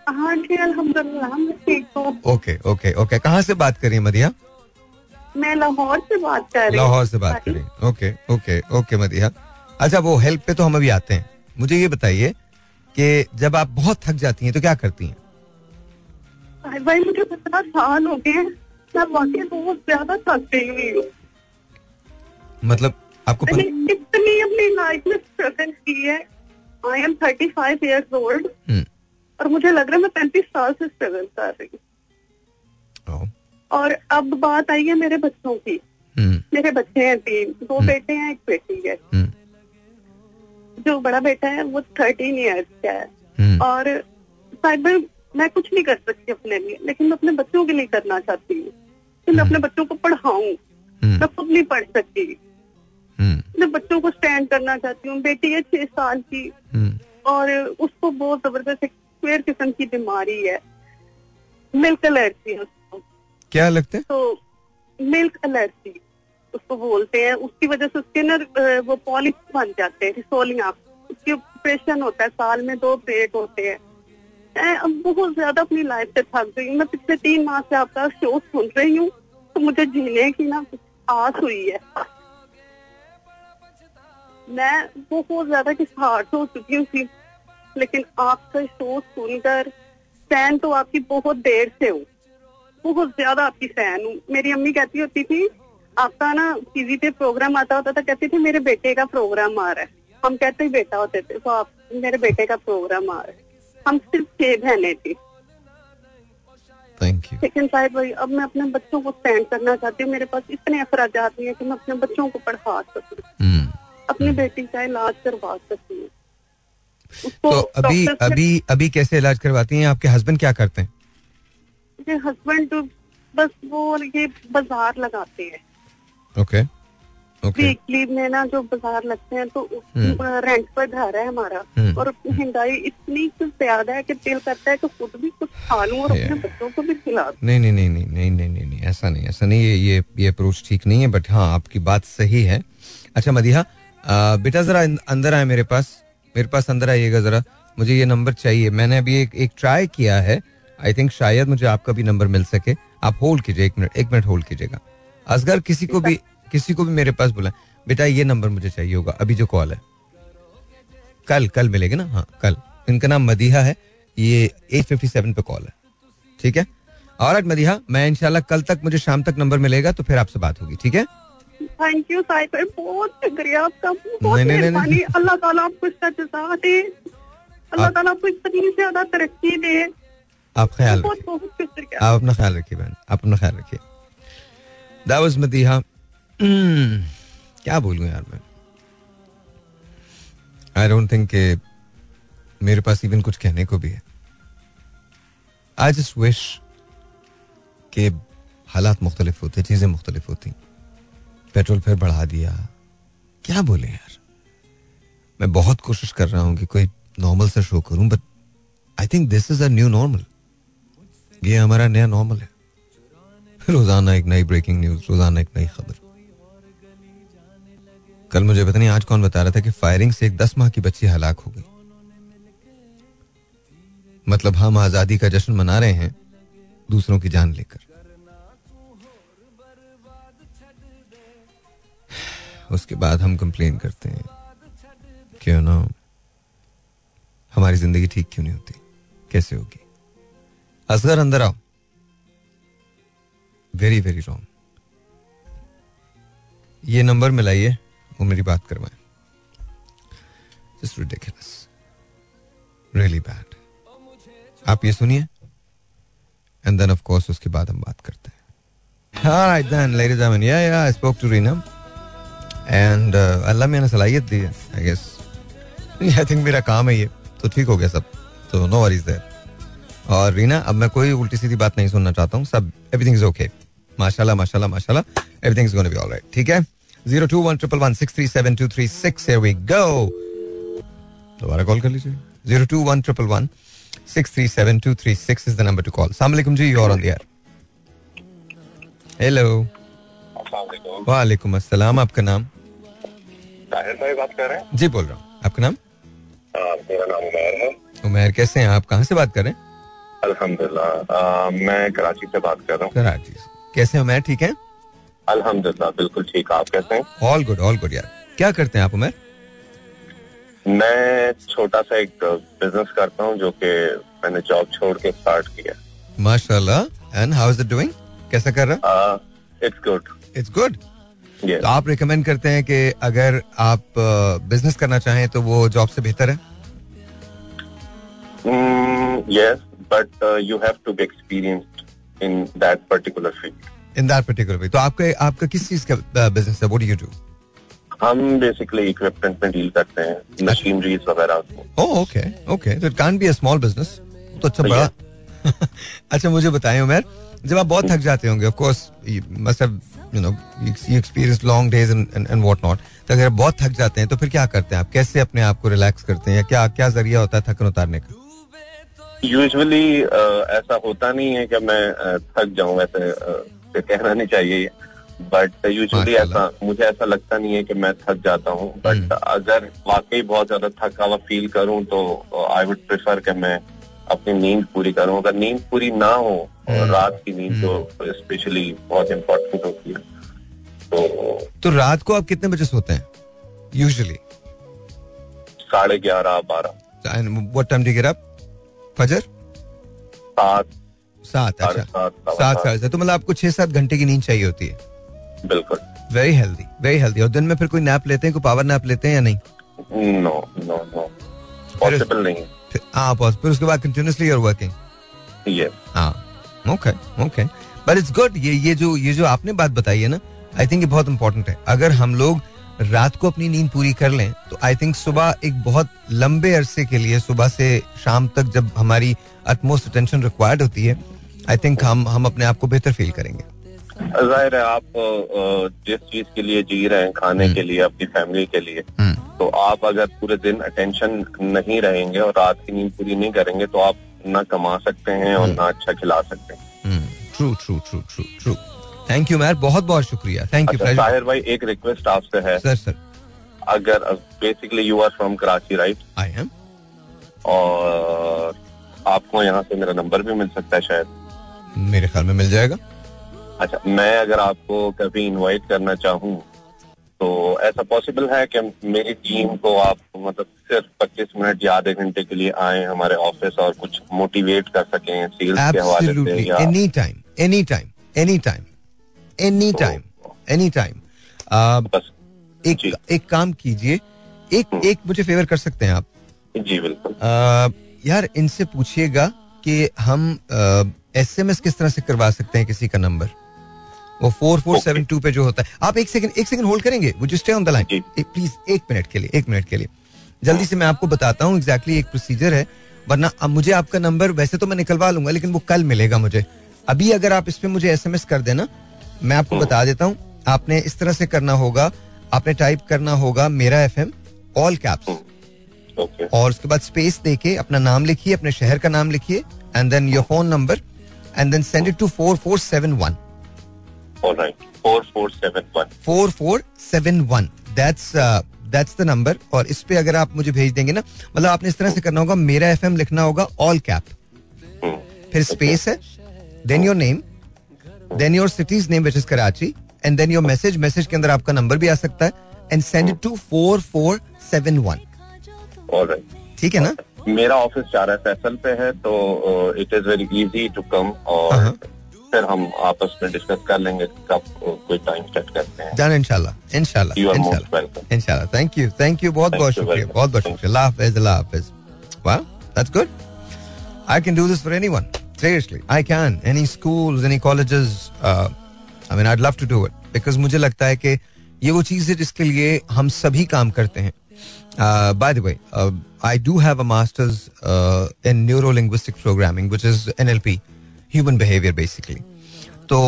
हाँ जी अल्हम्दुलिल्लाह ओके ओके ओके। कहाँ से बात कर रही हैं मदीहा? मैं लाहौर से बात कर रही लाहौर से बात कर रही ओके ओके ओके मदीहा। अच्छा वो हेल्प पे तो हम अभी आते हैं। मुझे ये बताइए कि जब आप बहुत थक जाती हैं तो क्या करती हैं? भाई मुझे पचास साल हो गए मैं वाकई बहुत ज़्यादा थक गई हुई हूँ। मतलब आपको पन... इतनी अपनी लाइफ में स्ट्रगल की है। I am thirty five years old और मुझे लग रहा है मैं पैंतीस साल से स्ट्रगल कर रही हूँ। और अब बात आई है मेरे बच्चों की। हम्म, मेरे बच्चे हैं तीन। दो हम्म। बेटे हैं एक बेटी है। हम्म, जो बड़ा बेटा है वो थर्टीन ईयर्स का है। और साइबर मैं कुछ नहीं कर सकती अपने लिए लेकिन मैं अपने बच्चों के लिए करना चाहती हूँ। कि मैं अपने बच्चों को पढ़ाऊं। मैं खुद नहीं पढ़ सकती। मैं बच्चों को स्टैंड करना चाहती हूँ। बेटी है छह साल की। हम्म, और उसको बहुत ज़बरदस्त एक क्वेर किस्म की बीमारी है। मिल्क एलर्जी है उसको। क्या लगता है? तो मिल्क एलर्जी उसको बोलते हैं। उसकी वजह से उसके ना वो पॉलिप बन जाते हैं रिसोलिंग आप। उसके ऑपरेशन होता है साल में दो ऑपरेट होते हैं। मैं अब बहुत ज़्यादा अपनी लाइफ से थक गई मैं पिछले तीन माह से आपका शो सुन रही हूँ। तो मुझे जीने की ना आस हुई है। मैं बहुत ज़्यादा किस हार्ट हो चुकी हूँ लेकिन आपका शो सुनकर फ़ैन तो आपकी बहुत देर से हूँ। बहुत ज़्यादा आपकी फ़ैन हूँ। मेरी अम्मी कहती होती थी आपका ना टीवी पे प्रोग्राम आता होता था कहती थी मेरे बेटे का प्रोग्राम आ रहा है। हम कहते ही बेटा होते थे तो आप मेरे बेटे का प्रोग्राम आ रहा है। हम सिर्फ़ छह बहने थी। थैंक यू लेकिन साहिब भाई अब मैं अपने बच्चों को स्टैंड करना चाहती हूँ। मेरे पास इतने अखराज नहीं है कि मैं अपने बच्चों को पढ़ा सकूँ। हम्म, अपनी हम्म। बेटी का इलाज करवा सकती है। तो अभी अभी अभी कैसे इलाज करवाती हैं? आपके हस्बैंड क्या करते हैं? मेरे हस्बैंड तो बस वो ये बाज़ार लगाते हैं। ओके ओके वीकली में ना जो बाज़ार लगते हैं तो रेंट हम्म। पर घर है हमारा। हम्म। और महँगाई इतनी ज़्यादा है कि दिल करता है कि खुद भी कुछ खा लूँ और अपने बच्चों को भी खिला नहीं नहीं नहीं नहीं नहीं नहीं नहीं ऐसा नहीं ऐसा नहीं ये ये ये अप्रोच ठीक नहीं है बट हाँ आपकी बात सही है। अच्छा मदिहा बेटा जरा अंदर आए मेरे पास। मेरे पास अंदर आइएगा जरा। मुझे ये नंबर चाहिए। मैंने अभी एक एक ट्राई किया है। आई थिंक शायद मुझे आपका भी नंबर मिल सके। आप होल्ड कीजिए एक मिनट एक मिनट होल्ड कीजिएगा। असगर, किसी को भी, किसी को भी मेरे पास बुलाए। बेटा ये नंबर मुझे चाहिए होगा। अभी जो कॉल है। कल कल मिलेगी ना? हाँ कल। इनका नाम मदीहा है। ये एट फिफ्टी सेवन पे कॉल है। ठीक है? और मदीहा, मैं इंशाल्लाह कल तक मुझे शाम तक नंबर मिलेगा तो फिर आपसे बात होगी। ठीक है? थैंक यू साहिब बहुत शुक्रिया आपका। बहुत मेहरबानी। अल्लाह ताला आपको इसका जजा दे। अल्लाह ताला आपको इतनी ज़्यादा तरक्की दे। आप ख्याल बहुत बहुत शुक्रिया। आप अपना ख्याल रखिए बहन। आप अपना ख्याल रखिए। दैट वाज मदीहा क्या बोलूँ यार मैं? आई डोंट थिंक कि मेरे पास इवन कुछ कहने को भी है। आई जस्ट विश के हालात मुख्तलिफ़ होते चीज़ें मुख्तलिफ़ होती। पेट्रोल फिर बढ़ा दिया। क्या बोले यार? मैं बहुत कोशिश कर रहा हूँ कि कोई नॉर्मल सा शो करूँ but I think this is a new normal ये हमारा नया नॉर्मल है। रोज़ाना एक नई ब्रेकिंग न्यूज़ रोज़ाना एक नई खबर। कल मुझे पता नहीं आज कौन बता रहा था कि फायरिंग से एक दस माह की बच्ची हलाक हो गई। मतलब हम आज़ादी का जश्न मना रहे हैं दूसरों की जान लेकर। उसके बाद हम कंप्लेन करते हैं क्यों ना? हमारी ज़िंदगी ठीक क्यों नहीं होती? कैसे होगी? असगर अंदर आओ। वेरी वेरी रॉन्ग ये नंबर मिलाइए वो मेरी बात करवाए। जस्ट रिडिकुलस रियली बैड आप ये सुनिए एंड देन ऑफ़ कोर्स उसके बाद हम बात करते हैं। Alright then, ladies and gentlemen, yeah, yeah, I spoke to Reena. And uh, अल्लाह मैंने सलाहियत दी है, I guess. आई थिंक मेरा काम है ये तो ठीक हो गया सब. तो नो वरीज देयर और रीना अब मैं कोई उल्टी सीधी बात नहीं सुनना चाहता हूँ सब एवरीथिंग इज़ ओके माशाल्लाह माशाल्लाह माशाल्लाह everything is gonna be alright ठीक है? Zero two one triple one six three seven two three six we go दोबारा कॉल कर लीजिए. Zero two one triple one six three seven two three six is the number to call सलाम जी you are on the air hello वालेकुम अस्सलाम आपका नाम? ताहिर भाई बात कर रहे हैं? जी बोल रहा हूँ। आपका नाम? मेरा नाम उमैर है। उमैर कैसे हैं आप? कहाँ से बात कर रहे हैं? अल्हम्दुलिल्लाह। मैं कराची से बात कर रहा हूँ। कराची कैसे हैं उमैर? ठीक है? अल्हम्दुलिल्लाह बिल्कुल ठीक। आप कैसे हैं? ऑल गुड ऑल गुड यार। क्या करते हैं आप उमेर? मैं छोटा सा एक बिज़नेस करता हूँ जो कि मैंने जॉब छोड़ के स्टार्ट किया। माशाल्लाह। And how is it doing कैसा कर रहा इट्स गुड इट्स गुड तो आप रिकमेंड करते हैं कि अगर आप बिज़नेस करना चाहें तो वो जॉब से बेहतर है? Yes but you have to be experienced in that particular field in that particular way तो आपका आपका किस चीज़ का बिज़नेस है? व्हाट डू यू डू हम बेसिकली इक्विपमेंट में डील करते हैं मशीनरीज वगैरह ओह ओके ओके तो it can't be a small business तो अच्छा बड़ा। अच्छा मुझे बताएँ उमर। जब आप बहुत थक जाते होंगे of course must have you know you experience long days and what not तो अगर आप बहुत थक जाते हैं तो फिर क्या करते हैं आप? कैसे अपने आप को रिलैक्स करते हैं? या क्या क्या ज़रिया होता है थकन उतारने का? यूजुअली ऐसा होता नहीं है कि मैं uh, थक जाऊँ वैसे uh, कहना नहीं चाहिए। But usually. ऐसा मुझे ऐसा लगता नहीं है कि मैं थक जाता हूँ। बट अगर वाकई बहुत ज़्यादा थका हुआ फील करूँ तो आई वुड प्रेफर कि मैं अपनी नींद पूरी करूँ। अगर नींद पूरी ना हो और रात की नींद तो स्पेशली बहुत इम्पोर्टेंट होती है। तो तो रात को आप कितने बजे सोते हैं? यूजुअली साढ़े ग्यारह बारह। What time do get up फजर? सात। सात अच्छा। सात साढ़े सात तो मतलब आपको छह सात घंटे की नींद चाहिए होती है। बिल्कुल। वेरी हेल्दी वेरी हेल्दी और दिन में फिर कोई नैप लेते हैं कोई पावर नैप लेते हैं या नहीं? नो नो नो पॉसिबल नहीं फिर हाँ बस फिर उसके बाद कंटिन्यूसली यूर वर्किंग ये हाँ okay okay but it's good ये ये जो ये जो आपने बात बताई है ना आई थिंक ये बहुत इंपॉर्टेंट है। अगर हम लोग रात को अपनी नींद पूरी कर लें तो आई थिंक सुबह एक बहुत लंबे अरसे के लिए सुबह से शाम तक जब हमारी अटमोस्ट अटेंशन रिक्वायर्ड होती है आई थिंक हम हम अपने आप को बेहतर फील करेंगे। ज़ाहिर है आप जिस चीज़ के लिए जी रहे हैं खाने के लिए आपकी फैमिली के लिए हम्म, तो आप अगर पूरे दिन अटेंशन नहीं रहेंगे और रात की नींद पूरी नहीं करेंगे तो आप ना कमा सकते हैं और ना अच्छा खिला सकते हैं। True true true true true thank you मैर बहुत बहुत शुक्रिया. थैंक यू ताहिर भाई एक रिक्वेस्ट आपसे है। सर सर अगर basically you are from Karachi right I am और आपको यहाँ से मेरा नंबर भी मिल सकता है शायद। मेरे ख्याल में मिल जाएगा। अच्छा मैं अगर आपको कभी इनवाइट करना चाहूँ तो ऐसा पॉसिबल है कि मेरी टीम को आप मतलब सिर्फ़ 25 मिनट या आधे घंटे के लिए आए हमारे ऑफ़िस और कुछ मोटिवेट कर सकें सेल्स के हवाले से Absolutely. या Anytime. Anytime. Anytime. Anytime. Anytime. आ, बस एक जी। एक काम कीजिए एक एक मुझे फेवर कर सकते हैं आप जी बिल्कुल यार इनसे पूछिएगा कि हम एस एम एस किस तरह से करवा सकते हैं किसी का नंबर वो फोर फोर सेवन टू पे जो होता है। आप एक सेकंड एक सेकंड होल्ड करेंगे? वो stay on the line please एक मिनट के लिए एक मिनट के लिए। जल्दी से मैं आपको बताता हूँ एग्जैक्टली एक प्रोसीजर है वरना अब मुझे आपका नंबर वैसे तो मैं निकलवा लूँगा लेकिन वो कल मिलेगा मुझे। अभी अगर आप इस पर मुझे एस एम एस कर देना मैं आपको बता देता हूँ आपने इस तरह से करना होगा आपने टाइप करना होगा मेरा एफ़ एम ऑल कैप्स और उसके बाद स्पेस देके अपना नाम लिखिए अपने शहर का नाम लिखिए and then your phone number and then send it to four four seven one four four seven one that's that's the number और इस पे अगर आप मुझे भेज देंगे ना मतलब आपने इस तरह से करना होगा मेरा एफ़ लिखना होगा ऑल कैप फिर स्पेस है then your name then your city's name which is Karachi and then your message message के अंदर आपका नंबर भी आ सकता है and send it to four four seven one ठीक है ना? मेरा ऑफ़िस चार एस एस एल पे है तो it is very easy to come और हाँ। फिर हम आपस में डिस्कस कर लेंगे कब uh, कोई टाइम सेट करते हैं। डन इंशाल्लाह इंशाल्लाह इंशाल्लाह इंशाल्लाह थैंक यू थैंक यू बहुत बहुत शुक्रिया. बहुत बहुत शुक्रिया. अल्लाह हाफिज अल्लाह हाफिज. वाह that's good I can do this for anyone seriously. I can. Any schools any colleges uh, i mean i'd love to do it. Because मुझे लगता है कि ये वो चीज़ है जिसके लिए हम सभी काम करते हैं. Uh, by the way uh, i do have a masters uh, in neuro linguistic programming which is human behavior basically. तो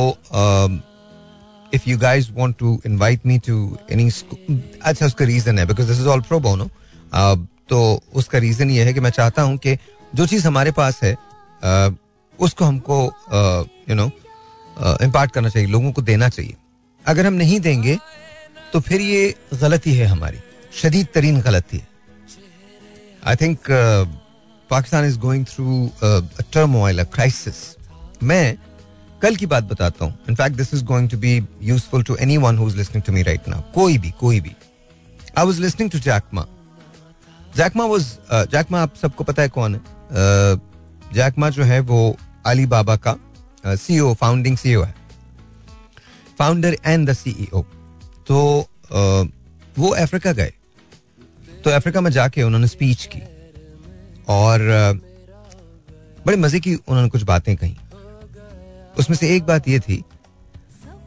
you guys want to invite me to any school अच्छा उसका रीजन है this is all pro bono. Uh, तो उसका reason ये है कि मैं चाहता हूँ कि जो चीज़ हमारे पास है uh, उसको हमको यू नो इम्पार्ट करना चाहिए लोगों को देना चाहिए। अगर हम नहीं देंगे तो फिर ये गलती है हमारी। शदीद तरीन गलती है। I think Pakistan is going through term oil crisis मैं कल की बात बताता हूँ। In fact this is going to be useful to anyone who listening to me right now कोई भी कोई भी। I was listening to Jack Ma Jack Ma was Jack Ma आप सबको पता है कौन है? Uh, जैकमा जो है वो अली बाबा का सी ओ फाउंडिंग सीईओ है। Founder and the C O तो uh, वो अफ्रीका गए। तो अफ्रीका में जाके उन्होंने स्पीच की। और uh, बड़े मज़े की उन्होंने कुछ बातें कही। उसमें से एक बात ये थी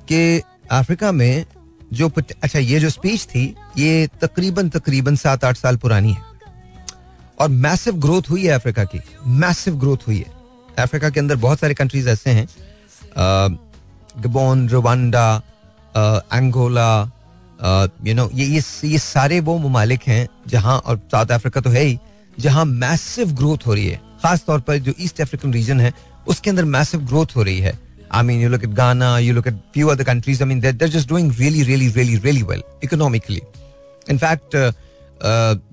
कि अफ्रीका में जो अच्छा ये जो स्पीच थी, ये तकरीबन तकरीबन सात आठ साल पुरानी है। और मैसिव ग्रोथ हुई है अफ्रीका की। मैसिव ग्रोथ हुई है। अफ्रीका के अंदर बहुत सारे कंट्रीज़ ऐसे हैं Gabon Rwanda Angola you know ये ये ये सारे वो ममालिक हैं जहाँ, और साउथ अफ्रीका तो है ही, जहाँ मैसिव ग्रोथ हो रही है। खास तौर पर जो ईस्ट अफ्रीकन रीजन है उसके अंदर मैसिव ग्रोथ हो रही है। I mean you look at Ghana you look at few other countries I mean they're just doing really really really really well economically in fact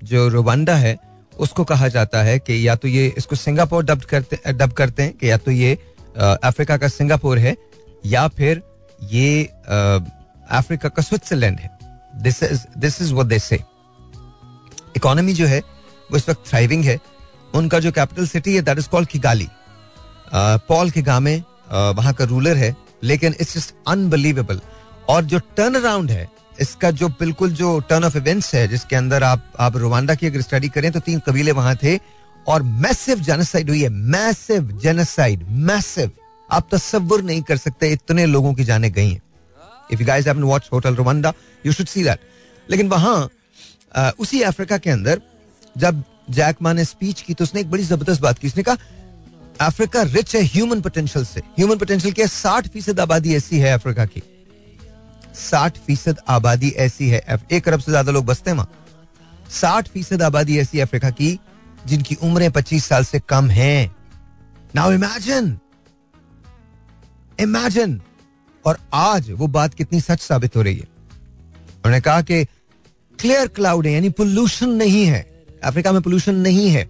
जो रोवांडा है, उसको कहा जाता है कि या तो ये इसको सिंगापुर डब करते डब करते हैं कि या तो ये अफ्रीका का सिंगापुर है, या फिर ये अफ्रीका का स्विट्जरलैंड है। This is this is what the economy जो है, वो इस वक्त थ्राइविंग है। उनका जो कैपिटल सिटी है that is called Kigali Paul Kagame वहाँ का रूलर है, लेकिन इट्स जस्ट अनबिलीवेबल और जो टर्न अराउंड है, इसका जो बिल्कुल जो टर्न ऑफ़ इवेंट्स है, जिसके अंदर आप आप रुवांडा की अगर स्टडी करें तो तीन कबीले वहाँ थे, और मैसिव जेनोसाइड हुई है मैसिव जेनोसाइड मैसिव आप तस्वुर नहीं कर सकते, इतने लोगों की जाने गई हैं। If you guys haven't watch Hotel Rwanda you should see that लेकिन वहाँ उसी अफ्रीका के अंदर, जब जैक मा ने स्पीच की तो उसने एक बड़ी ज़बरदस्त बात की। उसने कहा अफ्रीका रिच है ह्यूमन पोटेंशियल से। ह्यूमन पोटेंशियल क्या साठ फ़ीसद आबादी ऐसी है अफ्रीका की। साठ फ़ीसद आबादी ऐसी है। एक अरब से ज़्यादा लोग बसते हैं वहाँ। साठ फ़ीसद आबादी ऐसी अफ्रीका की, जिनकी उम्रें पच्चीस साल से कम हैं। नाउ इमेजिन इमेजिन और आज वो बात कितनी सच साबित हो रही है। उन्होंने कहा कि क्लियर क्लाउड है, यानी पोल्यूशन नहीं है। अफ्रीका में पोल्यूशन नहीं है।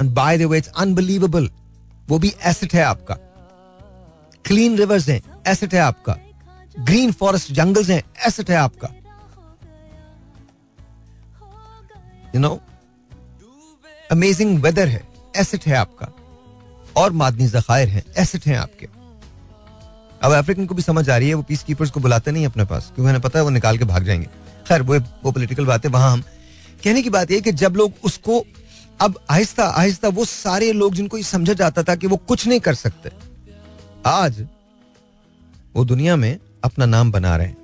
And by the way it's unbelievable वो भी एसेट है आपका। क्लीन रिवर्स हैं एसेट है आपका। ग्रीन फॉरेस्ट जंगल्स हैं एसेट है आपका। यू नो अमेजिंग वेदर है एसेट है आपका। और मादनी जखायर हैं एसेट हैं आपके। अब अफ्रीकन को भी समझ आ रही है, वो पीस कीपर्स को बुलाते नहीं अपने पास, क्योंकि उन्हें पता है वो निकाल के भाग जाएँगे। खैर, वो वो पॉलिटिकल बात है, वहाँ हम कहने की बात यह कि जब लोग उसको अब आहिस्ता आहिस्ता वो सारे लोग जिनको ये समझा जाता था कि वो कुछ नहीं कर सकते, आज वो दुनिया में अपना नाम बना रहे हैं।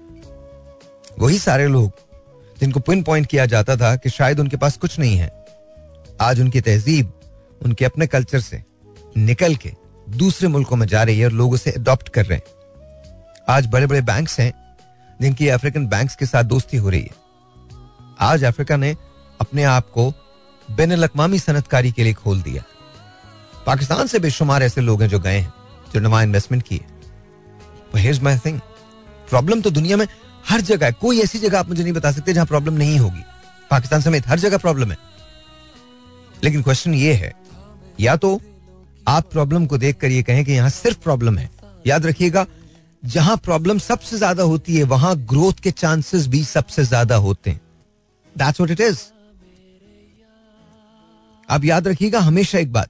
वही सारे लोग जिनको पिन पॉइंट किया जाता था कि शायद उनके पास कुछ नहीं है, आज उनकी तहजीब उनके अपने कल्चर से निकल के दूसरे मुल्कों में जा रही है और लोग उसे अडॉप्ट कर रहे हैं। आज बड़े बड़े बैंक्स हैं जिनकी अफ्रीकन बैंक्स के साथ दोस्ती हो रही है। आज अफ्रीका ने अपने आप को बेन अवी सनतकारी के लिए खोल दिया। पाकिस्तान से बेशुमार ऐसे लोग हैं जो गए हैं, जो नवा इन्वेस्टमेंट किए थिंग प्रॉब्लम तो दुनिया में हर जगह है। कोई ऐसी जगह आप मुझे नहीं बता सकते जहाँ प्रॉब्लम नहीं होगी। पाकिस्तान समेत हर जगह प्रॉब्लम है। लेकिन क्वेश्चन ये है, या तो आप प्रॉब्लम को देखकर ये कहें कि यहाँ सिर्फ़ प्रॉब्लम है। याद रखिएगा, जहाँ प्रॉब्लम सबसे ज़्यादा होती है, वहाँ ग्रोथ के चांसेस भी सबसे ज़्यादा होते हैं। दैट्स व्हाट इट इज़ आप याद रखिएगा हमेशा एक बात।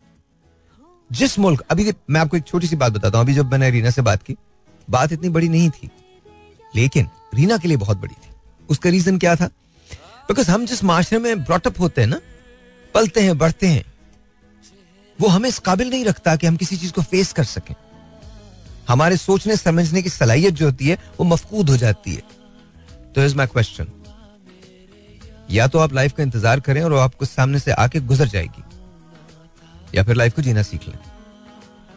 जिस मुल्क, अभी मैं आपको एक छोटी सी बात बताता हूँ, अभी जब मैंने रीना से बात की, बात इतनी बड़ी नहीं थी, लेकिन रीना के लिए बहुत बड़ी थी। उसका रीजन क्या था? बिकॉज़ हम जिस माशरे में ब्रॉटअप होते हैं ना, पलते हैं, बढ़ते हैं, वो हमें इस काबिल नहीं रखता कि हम किसी चीज़ को फेस कर सकें। हमारे सोचने, समझने की सलाहियत जो होती है, वो मफकूद हो जाती है। तो इज़ माई क्वेश्चन या तो आप लाइफ का इंतज़ार करें और आपको सामने से आके गुजर जाएगी, या फिर लाइफ को जीना सीख लें।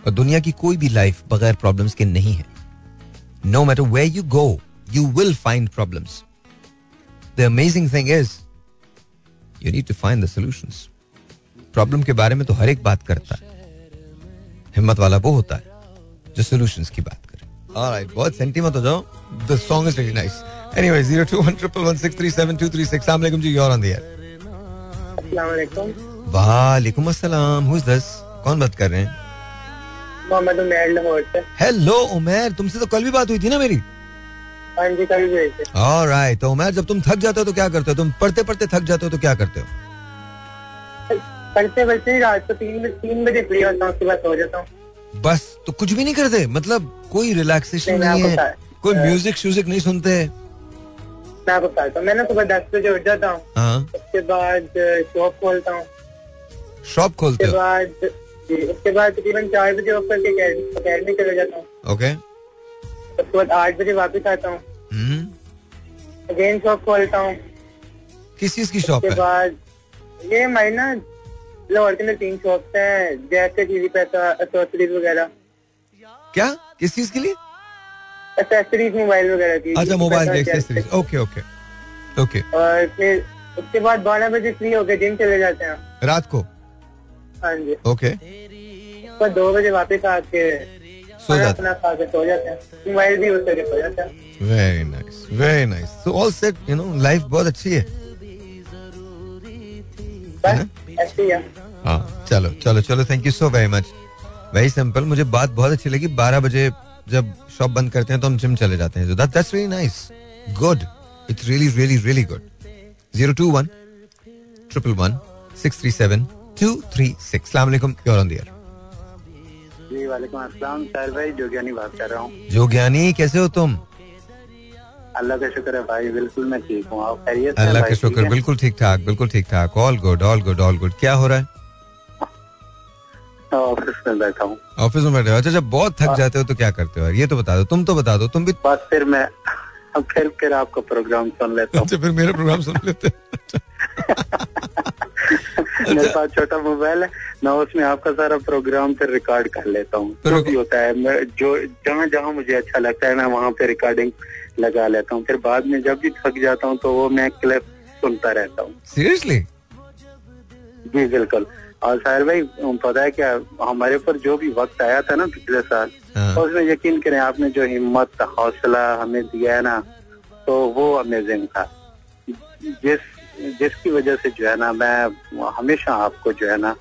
और दुनिया की कोई भी लाइफ बगैर प्रॉब्लम्स के नहीं है। No matter way you go you will find problems the amazing thing is you need to find the solutions problem के बारे में तो हर एक बात करता है। हिम्मत वाला वो होता है जो सॉल्यूशंस की बात करे। ऑलराइट बहुत सेंटी मत हो जाओ। The song is very nice anyway 02111637236 अस्सलाम वालेकुम जी you are on the air अस्सलाम वालेकुम वालेकुम अस्सलाम हु इज़ दिस कौन बात कर रहे हैं? मोहम्मद उमैर लाहौर से। हेलो उमैर। तुमसे तो कल भी बात हुई थी ना मेरी? हाँ जी कल भी थे। ऑलराइट तो उमैर जब तुम थक जाते हो तो क्या करते हो? तुम पढ़ते पढ़ते थक जाते हो तो क्या करते हो? पढ़ते पढ़ते रात को तीन तीन बजे फ्री होता हूँ सुबह सो जाता हूँ। बस तो कुछ भी नहीं करते? मतलब कोई रिलैक्सेशन नहीं, नहीं है। कोई म्यूज़िक श्यूजिक नहीं सुनते? मैं आपको बताता हूँ। मैं ना सुबह दस बजे उठ जाता हूँ। हाँ। उसके बाद शॉप खोलता हूँ। शॉप खोलते उसके बाद उसके बाद तकरीबन चार बजे ऑफ़ करके अकेडमी चले जाता हूँ। ओके उसके बाद आठ बजे वापस आता हूँ। हम्म। अगेन शॉप खोलता हूँ। किस चीज़ की शॉप उसके है? बाद ये हमारी ना लाहौर के अंदर तीन शॉप्स हैं जैसे टीवी पैसा वगैरह। क्या? किस चीज़ के लिए? एसेसरीज मोबाइल वगैरह की अच्छा मोबाइल की एक्सेसरीज ओके ओके ओके और फिर उसके बाद बारह बजे फ्री होके जिम चले जाते हैं रात को? हाँ जी। ओके पर दो बजे वापस आके सो जाते अपना खा के सो जाते हैं। मोबाइल भी सो जाते हैं। Very nice very nice so all set you know life बहुत अच्छी है। हाँ चलो चलो चलो thank you so very much very simple मुझे बात बहुत अच्छी लगी। बारह बजे जब शॉप बंद करते हैं तो हम जिम चले जाते हैं। That's really nice good it's really really really good zero two one triple one six three seven two three six जी वालेकुम अस्सलाम। सर भाई जोगियानी बात कर रहा हूँ। जो ज्ञानी कैसे हो तुम? अल्लाह का शुक्र है भाई बिल्कुल मैं ठीक हूँ। अल्लाह का शुक्र बिल्कुल ठीक ठाक बिल्कुल ठीक ठाक। All good all good all good क्या हो रहा हाँ, ऑफ़िस में बैठा हूँ। ऑफ़िस में बैठे हो? अच्छा जब बहुत थक जाते हो तो क्या करते हो ये तो बता दो तुम तो बता दो तुम भी बस फिर मैं फिर फिर आपका प्रोग्राम सुन लेता हूँ। अच्छा फिर मेरा प्रोग्राम सुन लेते मेरे पास छोटा मोबाइल है मैं उसमें आपका सारा प्रोग्राम फिर रिकॉर्ड कर लेता हूँ। जो भी होता है मैं जो जहाँ जहाँ मुझे अच्छा लगता है मैं वहाँ पे रिकॉर्डिंग लगा लेता हूँ। फिर बाद में जब भी थक जाता हूँ तो वो मैं क्लिप सुनता रहता हूँ। सीरियसली जी बिल्कुल। और साहिर भाई पता है क्या हमारे ऊपर जो भी वक्त आया था ना पिछले साल हाँ। तो उसमें यकीन करें आपने जो हिम्मत हौसला हमें दिया है ना तो वो अमेजिंग था जिस जिसकी वजह से जो है ना मैं हमेशा आपको जो है ना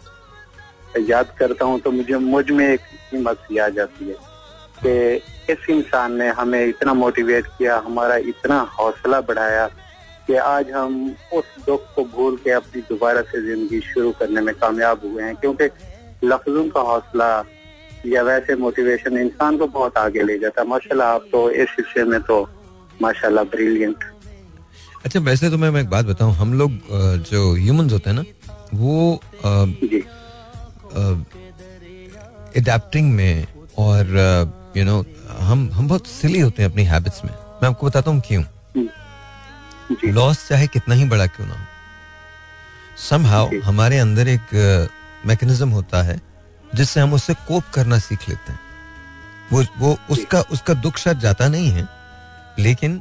याद करता हूँ तो मुझे मुझमें एक हिम्मत सी आ जाती है कि इस इंसान ने हमें इतना मोटिवेट किया हमारा इतना हौसला बढ़ाया कि आज हम उस दुख को भूल के अपनी दोबारा से ज़िंदगी शुरू करने में कामयाब हुए हैं क्योंकि लफ्जों का हौसला या वैसे मोटिवेशन इंसान को बहुत आगे ले जाता है। माशाल्लाह आप तो इस हिस्से में तो माशाल्लाह ब्रिलियंट अच्छा वैसे तो मैं मैं एक बात बताऊँ हम लोग जो ह्यूमंस होते हैं ना वो एडेप्टिंग में और यू नो हम हम बहुत सिली होते हैं अपनी हैबिट्स में। मैं आपको बताता हूँ क्यों। लॉस चाहे कितना ही बड़ा क्यों ना हो। समहाउ। हमारे अंदर एक मैकेनिज्म होता है जिससे हम उससे कोप करना सीख लेते हैं। वो वो उसका उसका दुख शायद जाता नहीं है लेकिन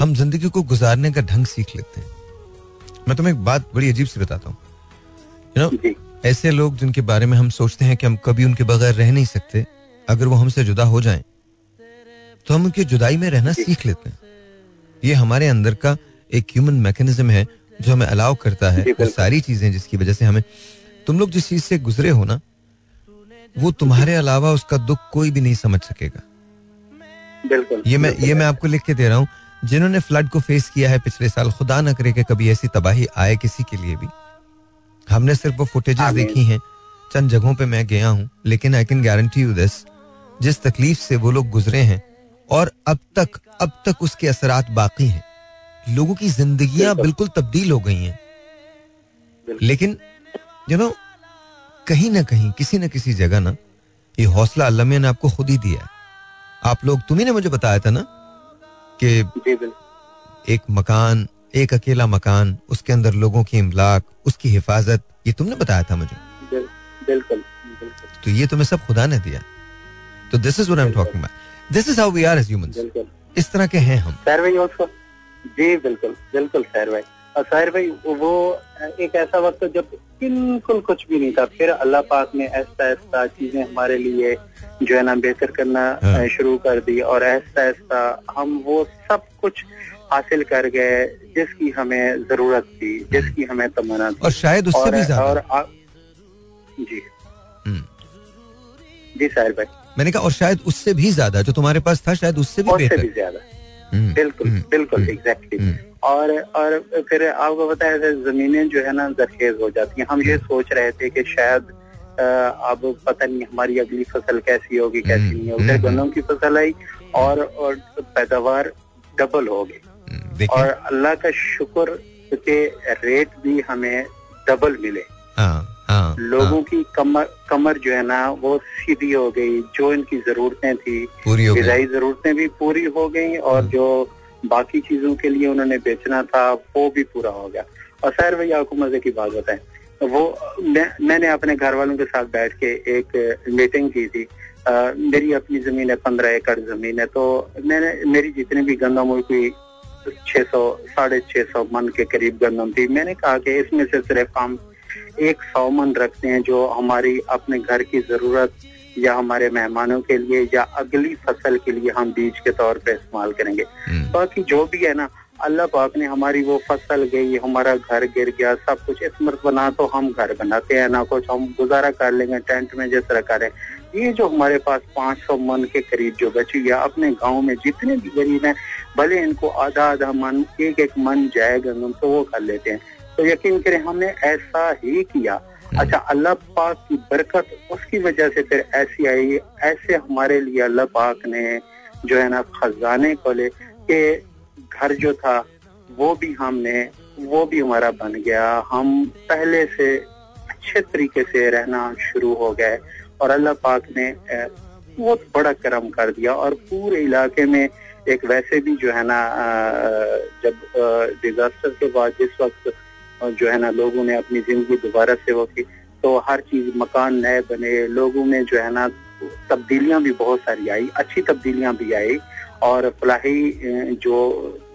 हम ज़िंदगी को गुजारने का ढंग सीख लेते हैं। मैं तुम्हें एक बात बड़ी अजीब सी बताता हूँ। यू नो ऐसे लोग जिनके बारे में हम सोचते हैं कि हम कभी उनके बगैर रह नहीं सकते अगर वो हमसे जुदा हो जाएँ तो हम उनकी जुदाई में रहना सीख लेते हैं। ये हमारे अंदर का एक ह्यूमन मैकेनिज्म है जो हमें अलाउ करता है वो सारी चीज़ें जिसकी वजह से हमें तुम लोग जिस चीज़ से गुजरे हो ना वो तुम्हारे अलावा उसका दुख कोई भी नहीं समझ सकेगा। बिल्कुल। ये मैं ये मैं आपको लिख के दे रहा हूँ जिन्होंने फ्लड को फेस किया है पिछले साल खुदा न करे कि कभी ऐसी तबाही आए किसी के लिए भी। हमने सिर्फ़ वो फुटेजेस देखी हैं चंद जगहों पे मैं गया हूँ लेकिन I can guarantee you this जिस तकलीफ़ से वो लोग गुजरे हैं और अब तक अब तक उसके असरात बाकी हैं। लोगों की जिंदगियाँ बिल्कुल। तब्दील हो गई हैं। लेकिन यू नो कहीं ना कहीं किसी न किसी जगह ना ये हौसला अल्लाह ने आपको खुद ही दिया आप लोग तुम्ही ने मुझे बताया था ना कि एक मकान एक अकेला मकान उसके अंदर लोगों की इमलाक उसकी हिफाजत ये तुमने बताया था मुझे। बिल्कुल बिल्कुल। तो ये तुम्हें सब खुदा ने दिया। तो this is what I am talking about this is how we are as humans बिल्कुल। इस तरह के हैं हम। सैर भाई उसको जी बिल्कुल बिल्कुल सैर भाई और सैर भाई वो एक ऐसा वक्त जब बिल्कुल कुछ भी नहीं था। फिर अल्लाह पाक ने ऐसा ऐसा चीज़ें हमारे लिए जो है ना बेहतर करना हाँ। शुरू कर दी और ऐसा ऐसा हम वो सब कुछ हासिल कर गए जिसकी हमें ज़रूरत थी जिसकी हमें तमन्ना थी। और शायद उससे और भी और आ, जी। हम्म। जी साहिर भाई मैंने कहा और शायद उससे भी ज़्यादा जो तुम्हारे पास था शायद उससे भी बेहतर. ज़्यादा। हम्म, बिल्कुल हम्म, बिल्कुल एग्जैक्टली हम्म, और और फिर आपको पता है जमीनें जो है ना जरखेज हो जाती हैं। हम ये सोच रहे थे कि शायद अब पता नहीं हमारी अगली फ़सल कैसी होगी कैसी नहीं होगी। फिर गन्नों की फ़सल आई और और पैदावार डबल हो गई। और अल्लाह का शुक्र के रेट भी हमें डबल मिले। हाँ हाँ लोगों हाँ, की कमर कमर जो है ना वो सीधी हो गई जो इनकी जरूरतें थी हो गिजाई जरूरतें भी पूरी हो गई और हम्म। जो बाकी चीज़ों के लिए उन्होंने बेचना था वो भी पूरा हो गया। और सैर भैया आपको मज़े की बात बताएँ वो मैं, मैंने अपने घर वालों के साथ बैठ के एक मीटिंग की थी। अ, मेरी अपनी ज़मीन है पंद्रह एकड़ ज़मीन है तो मैंने मेरी जितनी भी गंदम हुई कोई छह सौ साढ़े छह सौ मन के करीब गंदम थी। मैंने कहा कि इसमें से सिर्फ़ हम एक सौ मन रखते हैं जो हमारी अपने घर की ज़रूरत या हमारे मेहमानों के लिए या अगली फ़सल के लिए हम बीज के तौर पे इस्तेमाल करेंगे। हम्म, बाकी जो भी है ना अल्लाह पाक ने हमारी वो फ़सल गई हमारा घर गिर गया सब कुछ इस मर्त बना तो हम घर बनाते हैं ना कुछ हम गुजारा कर लेंगे टेंट में जिस तरह करें। ये जो हमारे पास 500 मन के करीब जो बची है अपने गाँव में जितने भी गरीब हैं भले इनको आधा आधा मन एक एक मन जाएगा तो वो कर लेते हैं। तो यकीन करें हमने ऐसा ही किया। अच्छा अल्लाह पाक की बरकत उसकी वजह से फिर ऐसी आई ऐसे हमारे लिए अल्लाह पाक ने जो है ना खजाने खोले कि घर जो था वो भी हमने वो भी हमारा बन गया। हम पहले से अच्छे तरीके से रहना शुरू हो गए और अल्लाह पाक ने बहुत बड़ा करम कर दिया और पूरे इलाके में एक वैसे भी जो है ना जब डिजास्टर के बाद जिस वक्त जो है ना लोगों ने अपनी ज़िंदगी दोबारा से वो की। तो हर चीज़ मकान नए बने लोगों में जो है ना तब्दीलियाँ भी बहुत सारी आई अच्छी तब्दीलियाँ भी आई। और फलाही जो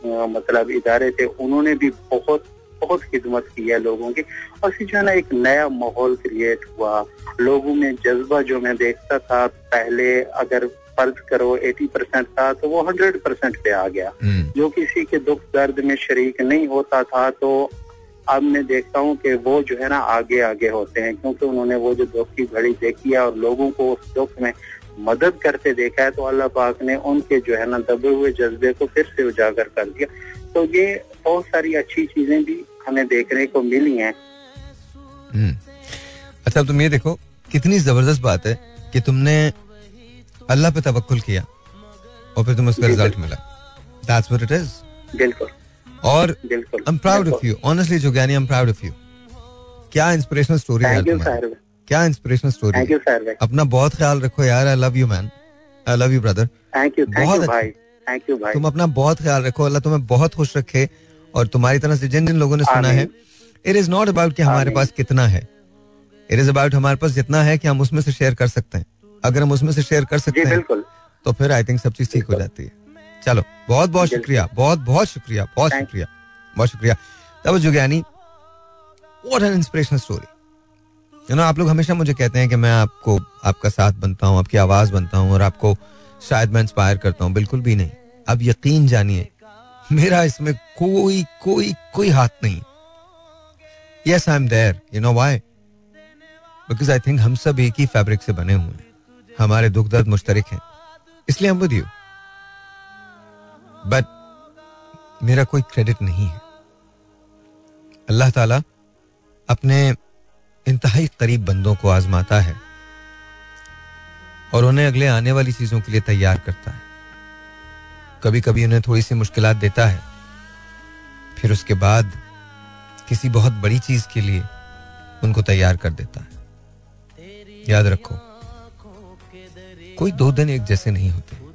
मतलब इदारे थे उन्होंने भी बहुत बहुत खिदमत की है लोगों की। और फिर जो है ना एक नया माहौल क्रिएट हुआ। लोगों में जज्बा जो मैं देखता था पहले अगर फ़र्ज़ करो 80 परसेंट था तो वो 100 परसेंट पे आ गया। हम्म, जो किसी के दुख दर्द में शरीक नहीं होता था तो अब मैं देखता हूँ कि वो जो है ना आगे आगे होते हैं क्योंकि उन्होंने वो जो दुख की घड़ी देखी है और लोगों को उस दुख में मदद करते देखा है तो अल्लाह पाक ने उनके जो है ना दबे हुए जज्बे को फिर से उजागर कर दिया। तो ये बहुत सारी अच्छी चीज़ें भी हमें देखने को मिली हैं। हम्म। अच्छा अब तुम ये देखो कितनी ज़बरदस्त बात है कि तुमने अल्लाह पे तवक्कुल किया और फिर तुम्हें उसका रिज़ल्ट मिला। दैट्स व्हाट इट इज़ बिल्कुल। और I am proud of you honestly Jogiani I am proud of you क्या इंस्पिरेशनल स्टोरी है क्या inspirational story thank you sir अपना बहुत ख्याल रखो यार I love you man I love you brother thank you thank बहुत थैंक यू भाई. तुम अपना बहुत ख्याल रखो अल्लाह तुम्हें बहुत खुश रखे और तुम्हारी तरह से जिन जिन लोगों ने सुना है इट इज़ नॉट अबाउट कि हमारे पास कितना है। इट इज़ अबाउट हमारे पास जितना है कि हम उसमें से शेयर कर सकते हैं। अगर हम उसमें से शेयर कर सकते हैं तो फिर आई थिंक सब चीज़ ठीक हो जाती है। चलो बहुत बहुत शुक्रिया बहुत बहुत शुक्रिया बहुत शुक्रिया बहुत शुक्रिया। तब Jogiani what an inspirational story you know आप लोग हमेशा मुझे कहते हैं कि मैं आपको आपका साथ बनता हूँ आपकी आवाज़ बनता हूँ और आपको शायद मैं इंस्पायर करता हूँ। बिल्कुल भी नहीं। अब यकीन जानिए मेरा इसमें कोई कोई कोई हाथ नहीं। Yes I am there you know why because I think हम सब एक ही फैब्रिक से बने हुए हैं। हमारे दुख दर्द मुश्तरक हैं। इसलिए हम विद यू बट मेरा कोई क्रेडिट नहीं है। अल्लाह ताला अपने इंतहाई करीब बंदों को आजमाता है और उन्हें अगले आने वाली चीज़ों के लिए तैयार करता है। कभी कभी उन्हें थोड़ी सी मुश्किल देता है। फिर उसके बाद किसी बहुत बड़ी चीज़ के लिए उनको तैयार कर देता है। याद रखो, कोई दो दिन एक जैसे नहीं होते।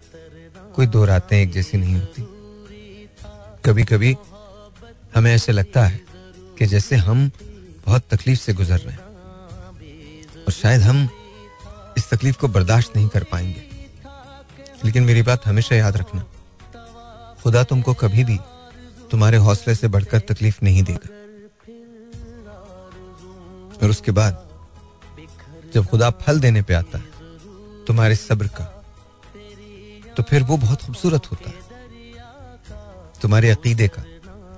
कोई दो रातें एक जैसी नहीं होती। कभी कभी हमें ऐसे लगता है कि जैसे हम बहुत तकलीफ़ से गुजर रहे हैं और शायद हम इस तकलीफ़ को बर्दाश्त नहीं कर पाएँगे। लेकिन मेरी बात हमेशा याद रखना, खुदा तुमको कभी भी तुम्हारे हौसले से बढ़कर तकलीफ़ नहीं देगा। और उसके बाद जब खुदा फल देने पे आता है, तुम्हारे सब्र का तो फिर वो बहुत खूबसूरत होता है। तुम्हारे अकीदे का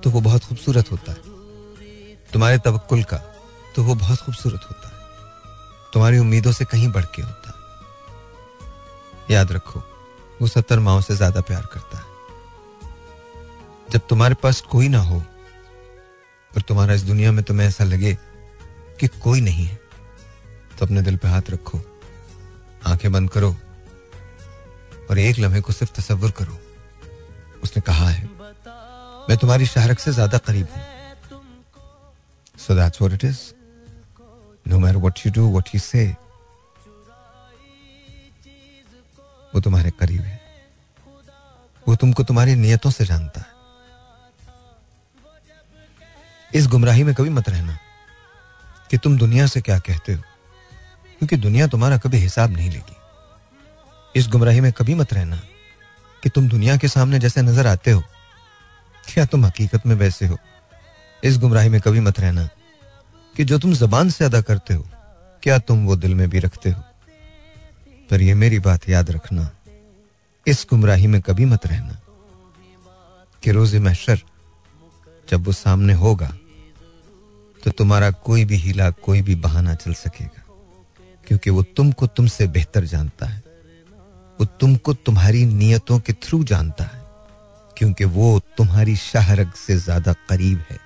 तो वो बहुत खूबसूरत होता है। तुम्हारे तवक्ल का तो वो बहुत खूबसूरत होता है। तुम्हारी उम्मीदों से कहीं बढ़ के होता है। याद रखो, वो सत्तर माओ से ज़्यादा प्यार करता है। जब तुम्हारे पास कोई ना हो, और तुम्हारा इस दुनिया में तुम्हें ऐसा लगे कि कोई नहीं है तो अपने दिल पे हाथ रखो, आँखें बंद करो और एक लम्हे को सिर्फ़ तसव्वुर करो। उसने कहा है, मैं तुम्हारी शहरक से ज़्यादा करीब हूँ। So that's what it is no matter what you do what you say वो तुम्हारे करीब है। वो तुमको तुम्हारी नियतों से जानता है। इस गुमराही में कभी मत रहना कि तुम दुनिया से क्या कहते हो, क्योंकि दुनिया तुम्हारा कभी हिसाब नहीं लेगी। इस गुमराही में कभी मत रहना कि तुम दुनिया के सामने जैसे नज़र आते हो क्या तुम हकीकत में वैसे हो। इस गुमराही में कभी मत रहना कि जो तुम जबान से अदा करते हो, क्या तुम वो दिल में भी रखते हो। पर ये मेरी बात याद रखना, इस गुमराही में कभी मत रहना कि रोज़े महशर जब वो सामने होगा तो तुम्हारा कोई भी हीला, कोई भी बहाना चल सकेगा, क्योंकि वो तुमको तुमसे बेहतर जानता है। वो तुमको तुम्हारी नियतों के थ्रू जानता है, क्योंकि वो तुम्हारी शाहरग से ज़्यादा करीब है।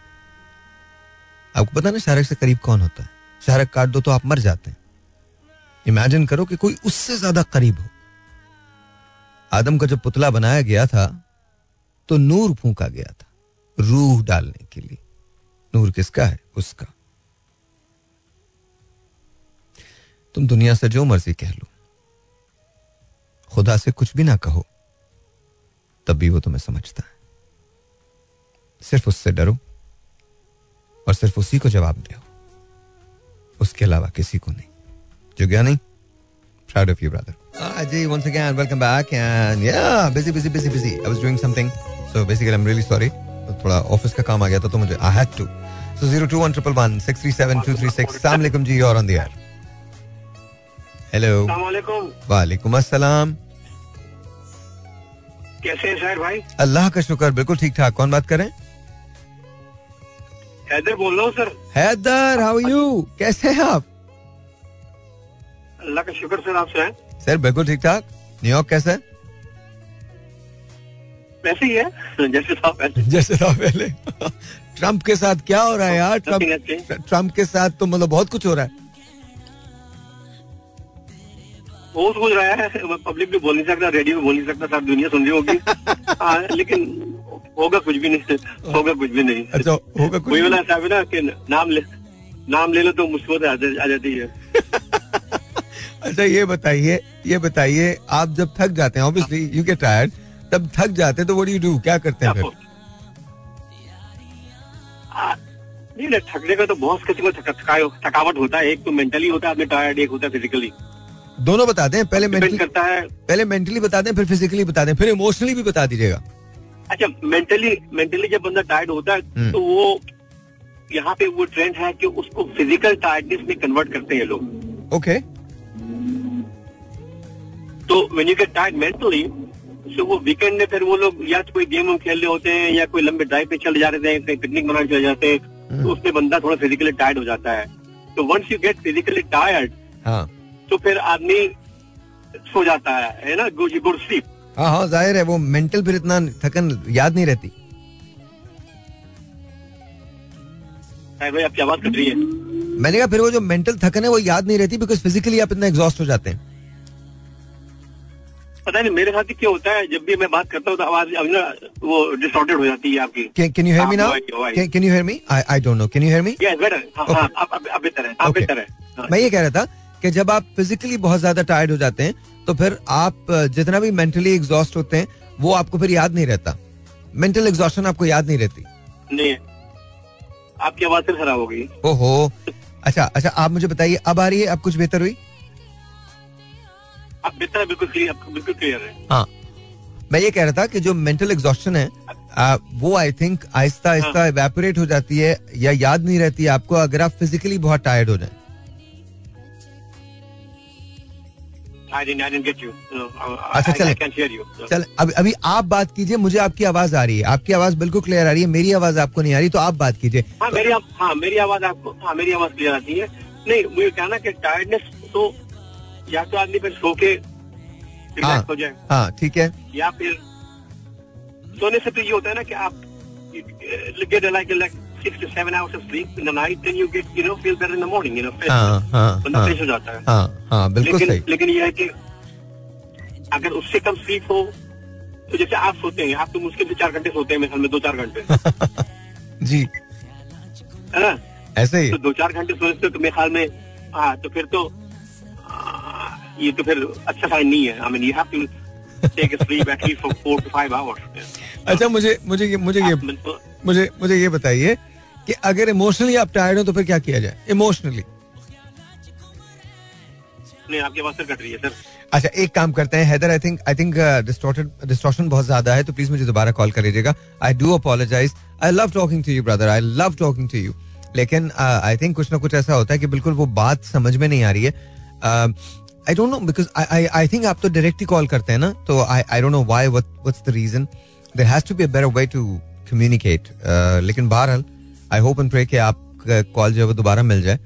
आपको पता ना शाहरग से करीब कौन होता है? शाहरग काट दो तो आप मर जाते हैं। इमेजिन करो कि कोई उससे ज़्यादा करीब हो। आदम का जब पुतला बनाया गया था तो नूर फूका गया था, रूह डालने के लिए। नूर किसका है? उसका। तुम दुनिया से जो मर्ज़ी कह लो। खुदा से कुछ भी ना कहो तब भी वो तुम्हें समझता है सिर्फ़ उससे डरो और सिर्फ़ उसी को जवाब दो उसके अलावा किसी को नहीं जो गया नहीं proud of you brother Ah, Ajay once again welcome back and yeah busy busy busy busy I was doing something so basically I'm really sorry थोड़ा ऑफ़िस का काम आ गया था तो मुझे I had to so zero two one triple one six three seven two three six Assalamualaikum जी you're on the air hello वालेकुम अस्सलाम कैसे हैं भाई? अल्लाह का शुक्र बिल्कुल ठीक ठाक। कौन बात करें? हैदर बोल रहा हूँ सर। हैदर हाउ यू कैसे हैं आप? अल्लाह का शुक्र सर आपसे है सर बिल्कुल ठीक ठाक। न्यूयॉर्क कैसा है? वैसे ही है। जैसे था वैसे। जैसे था पहले। ट्रंप के साथ क्या हो रहा है यार? ट्रंप ट्रंप के साथ तो मतलब बहुत कुछ हो रहा है। होश बोल रहा है पब्लिक भी बोल नहीं सकता रेडियो में बोल नहीं सकता सब दुनिया सुन रही होगी। हाँ, लेकिन होगा कुछ भी नहीं होगा कुछ भी नहीं। अच्छा होगा कुछ वाला है ना कि नाम ले नाम ले लो तो मुसीबत आ जाती है। अच्छा ये बताइए ये बताइए आप जब थक जाते हैं ऑब्वियसली यू गेट टायर्ड तब थक जाते हैं तो व्हाट डू यू डू क्या करते हैं फिर? नहीं नहीं थकने का तो बहुत किसी को थकावट होता है एक तो मेंटली होता है आदमी टायर्ड एक होता है फिजिकली दोनों बता दें पहले मेंटली करता है। पहले मेंटली बता दें फिर फिजिकली बता दें फिर इमोशनली भी बता दीजिएगा। अच्छा मेंटली मेंटली जब बंदा टायर्ड होता हम्म। है तो वो यहाँ पे वो ट्रेंड है कि उसको फ़िज़िकल टायर्डनेस में कन्वर्ट करते हैं लोग। ओके तो when you get tired mentally so वो वीकेंड में फिर वो लोग या तो कोई गेम वेम खेल रहे होते हैं या कोई लंबे ड्राइव पे चले जा रहे हैं कहीं पिकनिक मनाने चले जाते हैं हम्म। तो उसमें बंदा थोड़ा फिजिकली टायर्ड हो जाता है। तो once you get physically tired तो फिर आदमी सो जाता है है ना? गुड गुड स्लीप हाँ हाँ ज़ाहिर है वो मेंटल फिर इतना थकन याद नहीं रहती। भाई आपकी आवाज़ कट रही है? मैंने कहा फिर वो जो मेंटल थकन है वो याद नहीं रहती बिकॉज़ फिजिकली आप इतना एग्जॉस्ट हो जाते हैं। पता नहीं मेरे साथ ही क्या होता है जब भी मैं बात करता हूँ तो आवाज़ ना वो डिस्टॉर्टेड हो जाती है आपकी। Can you hear me now हाँ? Can you hear me I I don't know can you hear me yes better हाँ. हाँ अब बेहतर है अब Okay. बेहतर है। हाँ। मैं ये कह रहा था कि जब आप फिजिकली बहुत ज़्यादा टायर्ड हो जाते हैं तो फिर आप जितना भी मेंटली एग्जॉस्ट होते हैं वो आपको फिर याद नहीं रहता। मेंटल एग्जॉस्टन आपको याद नहीं रहती। नहीं। आपकी आवाज़ फिर खराब हो गई। ओहो। अच्छा अच्छा आप मुझे बताइए अब आ रही है? अब कुछ बेहतर हुई? अब बेहतर बिल्कुल क्लियर बिल्कुल क्लियर है। हाँ। मैं ये कह रहा था कि जो मेंटल एग्जॉस्टन है आ, वो I think Aahista Aahista evaporate हो जाती है या याद नहीं रहती है आपको अगर आप फिजिकली बहुत टायर्ड हो जाए। अच्छा, चलें। चल अभी अभी आप बात कीजिए मुझे आपकी आवाज़ आ रही है आपकी आवाज़ बिल्कुल क्लियर आ रही है मेरी आवाज़ आपको नहीं आ रही तो आप बात कीजिए हाँ मेरी हाँ मेरी आवाज़ आपको हाँ मेरी आवाज़ क्लियर आती है नहीं मुझे कहना कि टायर्डनेस तो या तो आदमी फिर सो के हाँ हो जाए हाँ ठीक है या फिर सोने से तो ये होता है ना कि आप get like like six to seven hours of sleep in the night then you get you know feel better in the morning you know हाँ हाँ बंदा हाँ। फ्रेश हो जाता है। हाँ हाँ लेकिन ये है कि अगर उससे कम स्लीप हो तो जैसे आप सोते हैं आप तो मुश्किल से चार घंटे सोते हैं ख्याल में दो चार घंटे। जी। है ना? ऐसे ही। तो दो चार घंटे सोचते हो तो मेरे ख्याल में हाँ तो फिर तो आ, ये तो फिर अच्छा साइन नहीं है। I mean you have to take sleep at least for four to five hours अच्छा मुझे मुझे मुझे ये मुझे मुझे ये बताइए कि अगर इमोशनली आप टायर्ड हो तो फिर क्या किया जाए? इमोशनली नहीं आपकी आवाज़ कट रही है सर अच्छा एक काम करते हैं Haider I think I think distorted distortion बहुत ज़्यादा है तो प्लीज़ मुझे दोबारा कॉल कर लीजिएगा. I do apologize I love talking to you brother I love talking to you लेकिन आई थिंक कुछ ना कुछ ऐसा होता है कि बिल्कुल वो बात समझ में नहीं आ रही है. I don't know because I I think आप तो डायरेक्ट ही कॉल करते हैं ना तो I I don't know why what's the reason there has to be a better way to communicate लेकिन बहरहाल आई होप एंड प्रे कि आप कॉल जो है वो दोबारा मिल जाए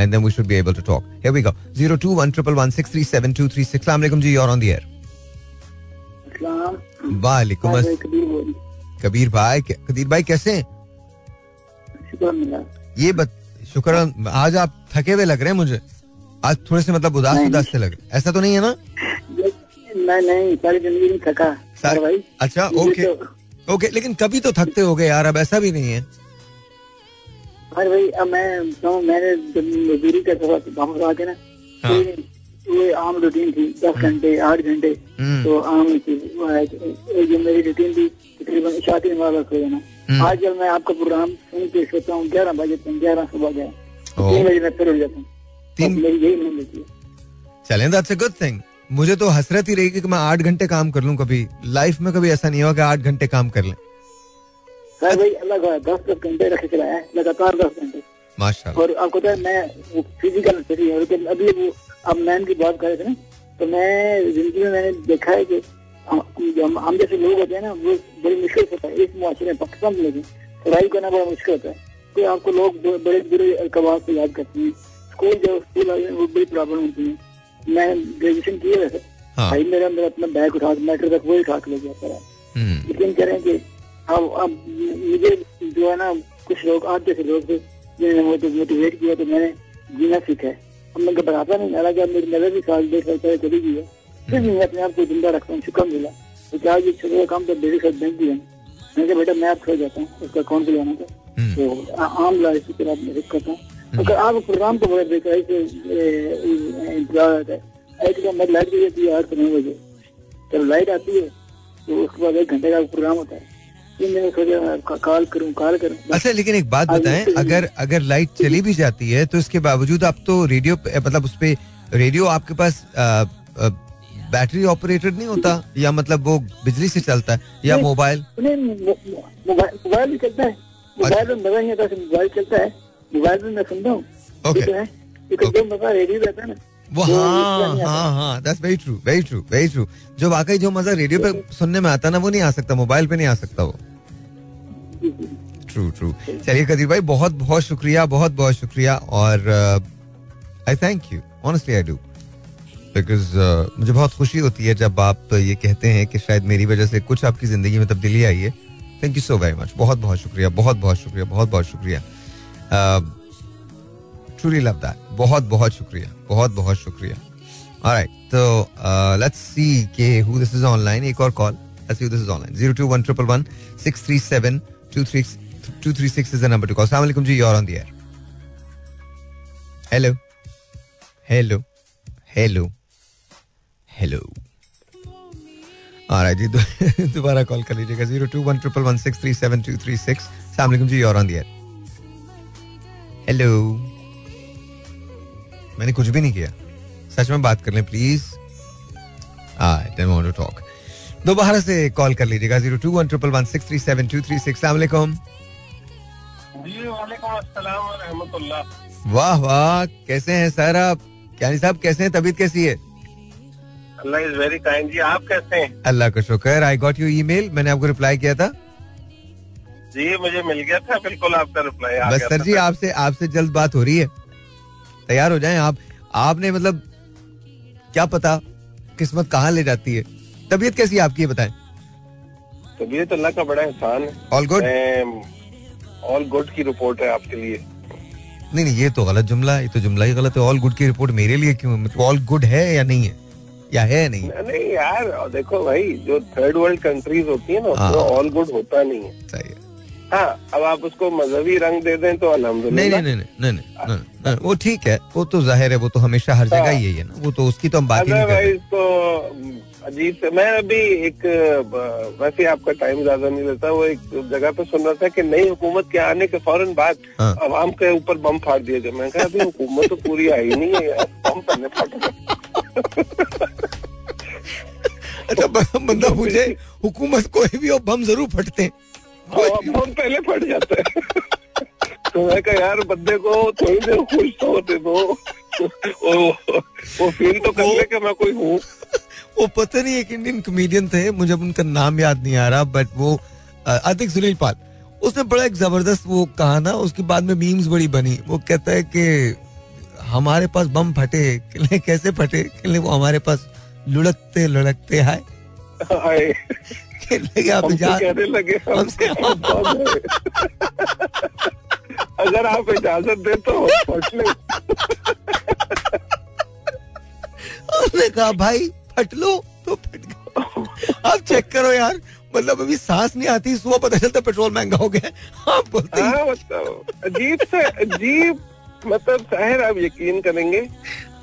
and then we should be able to talk. Here we go. 02111637236. Assalamu alaikum ji, you're on the air. वालेकुम अस्सलाम कबीर भाई कबीर भाई कैसे हैं? ये बत शुक्र आज आप थके हुए लग रहे हैं मुझे। आज थोड़े से मतलब उदास उदास से लग रहे ऐसा तो नहीं है ना? नहीं नहीं सारी ज़िंदगी नहीं थका। सारी- भाई अच्छा ओके तो- ओके लेकिन कभी तो थकते हो गए यार अब ऐसा भी नहीं है। अरे भाई अब मैं बताऊँ मैंने जब मजदूरी था तो वापस आके ना हाँ। तो ये आम रूटीन थी दस घंटे आठ घंटे हम्म। तो आम थी। है, जो मेरी रूटीन थी तकरीबन शादी वाला सो जाना हम्म। आज जब मैं आपका प्रोग्राम सुन के सोता हूँ ग्यारह बजे तक ग्यारह सुबह गया। तीन बजे मैं फिर उठ जाता हूँ। मेरी यही है चलें दैट्स अ गुड थिंग मुझे तो हसरत ही रहेगी कि मैं आठ घंटे काम कर लूँ कभी। लाइफ में कभी ऐसा नहीं हुआ कि आठ घंटे काम कर लें। सर भाई का दस दस घंटे रखे चलाया है लगातार दस घंटे। माशाल्लाह। और आपको पता है मैं फ़िज़िकल सही है लेकिन अभी वो अब मैन की बात कर रहे थे ना तो मैं ज़िंदगी में मैंने देखा है कि हम हम जैसे लोग होते हैं ना वो बड़ी मुश्किल से होता है। इस मुआशरे में पाकिस्तान में लेकिन सर्वाइव करना बड़ा मुश्किल होता है। तो आपको लोग बड़े बुरे अल्कबाब से याद करते हैं। स्कूल जब स्कूल आए वो बड़ी प्रॉब्लम होती है। मैं ग्रेजुएशन किए वैसे हाँ। भाई मेरा मेरा अपना बैग उठा के मेट्रो तक वही उठा के ले गया हम्म। लेकिन कह रहे हैं कि अब अब मुझे जो है ना कुछ लोग आप जैसे लोग थे जिन्होंने मुझे मोटिवेट किया तो मैंने जीना सीखा है। अब मैं घबराता नहीं हालाँकि अब मेरी नज़र भी साल डेढ़ साल पहले चली गई है। फिर भी मैं अपने आप को ज़िंदा रखता हूँ शुक्र मिला। तो क्या ये छोटे काम तो डेढ़ साल बैंक दिया मैंने कहा बेटा मैं आप खो जाता हूँ उसका अकाउंट खुलवाना था? हम्म। तो आम लाइफ की तरह मैं करता हूँ। अगर आप प्रोग्राम को बड़ा देखा है इंतज़ार रहता है। एक मैं लाइट गई थी आठ नौ बजे। जब लाइट आती है तो उसके बाद एक घंटे का प्रोग्राम होता है। कॉल करूँ कॉल करूँ अच्छा लेकिन एक बात बताएँ अगर अगर लाइट चली भी जाती है तो इसके बावजूद आप तो रेडियो मतलब उस पर रेडियो आपके पास आ, आ, बैटरी ऑपरेटेड नहीं होता? या मतलब वो बिजली से चलता है या मोबाइल? मोबाइल भी चलता है। मोबाइल में मज़ा नहीं आता मोबाइल चलता है। मोबाइल में मैं सुनता हूँ मज़ा रेडियो रहता है ना। वो हाँ। हाँ। हाँ that's very true very true very true जो वाकई जो मज़ा रेडियो पे सुनने में आता ना वो नहीं आ सकता मोबाइल पे नहीं आ सकता वो। ट्रू ट्रू चलिए कदीर भाई बहुत बहुत शुक्रिया बहुत बहुत शुक्रिया और I thank you honestly I do because मुझे बहुत खुशी होती है जब आप ये कहते हैं कि शायद मेरी वजह से कुछ आपकी ज़िंदगी में तब्दीली आई है। Thank you so very much बहुत बहुत शुक्रिया बहुत बहुत शुक्रिया बहुत बहुत शुक्रिया। ट्रूली लव दैट बहुत बहुत शुक्रिया। बहुत बहुत शुक्रिया। ऑलराइट तो लेट्स सी के हु दिस इज़ ऑनलाइन एक और call let's see this is online 02111637236 is the number to call. अस्सलाम वालेकुम जी you're on the air. Hello hello hello alright जी दोबारा कॉल कर लीजिएगा। 02111637236 अस्सलाम वालेकुम जी, you're on the air. Hello मैंने कुछ भी नहीं किया। सच में बात कर लें प्लीज़ टू टॉक दोबारा से कॉल कर लीजिएगा zero two one triple one six three seven two three six वाह वाह। कैसे हैं सर आप? यानी साहब कैसे हैं? तबीयत कैसी है? अल्लाह इज़ वेरी काइंड जी आप कैसे हैं? अल्लाह का शुक्र। आई गॉट यू ईमेल मैंने आपको रिप्लाई किया था। जी मुझे मिल गया था। बिल्कुल आपका रिप्लाई आ बस गया सर जी आपसे आपसे जल्द बात हो रही है। तैयार हो जाएँ आप। आपने मतलब क्या पता किस्मत कहाँ ले जाती है। तबीयत कैसी है आपकी बताएँ। तबीयत अल्लाह का बड़ा एहसान है। ऑल गुड ऑल गुड की रिपोर्ट है आपके लिए। नहीं नहीं ये तो गलत जुमला है ये तो जुमला ही गलत है। ऑल गुड की रिपोर्ट मेरे लिए क्यों मतलब ऑल गुड है या नहीं है? या है नहीं नहीं यार देखो भाई जो थर्ड वर्ल्ड कंट्रीज़ होती है ना हाँ। उसमें ऑल गुड होता नहीं है। सही है। हाँ अब आप उसको मजहबी रंग दे दें तो नहीं अल्हम्दुलिल्लाह नहीं नहीं नहीं नहीं नहीं, नहीं, नहीं, वो ठीक है वो तो ज़ाहिर है वो तो हमेशा हर जगह यही है ना वो तो उसकी तो हम बात ही नहीं कर रहे तो अजीब से मैं अभी एक वैसे आपका टाइम ज़्यादा नहीं लेता वो एक जगह पे सुन रहा था कि नई हुकूमत के आने के फ़ौरन बाद हाँ। आवाम के ऊपर बम फाड़ दिए गए मैं कहा अभी हुकूमत तो पूरी आई नहीं है यार बम पहले फाड़ अच्छा बंदा पूछे हुकूमत कोई भी हो बम ज़रूर फटते हैं। हाँ। बम पहले फट जाता है। तो मैं कहा यार बंदे को थोड़ी देर खुश तो होते दो। वो वो फील तो कर ले कि मैं कोई हूँ। वो पता नहीं एक इंडियन कॉमेडियन थे मुझे अब उनका नाम याद नहीं आ रहा बट वो अतिक सुनील पाल। उसने बड़ा एक ज़बरदस्त वो कहा ना उसके बाद में मीम्स बड़ी बनी। वो कहता है कि हमारे पास बम फटे कैसे फटे? वो हमारे पास लुढ़कते लुढ़कते आए। हाय कहने लगे आप इजाज़त कहने लगे हमसे-। अगर आप इजाज़त दे तो फट ले। उसने कहा भाई फट लो तो फट गया आप चेक करो यार मतलब अभी सांस नहीं आती सुबह पता चलता पेट्रोल महँगा हो गया आप बोलते ही। हाँ मतलब अजीब से अजीब मतलब साहिर आप यकीन करेंगे।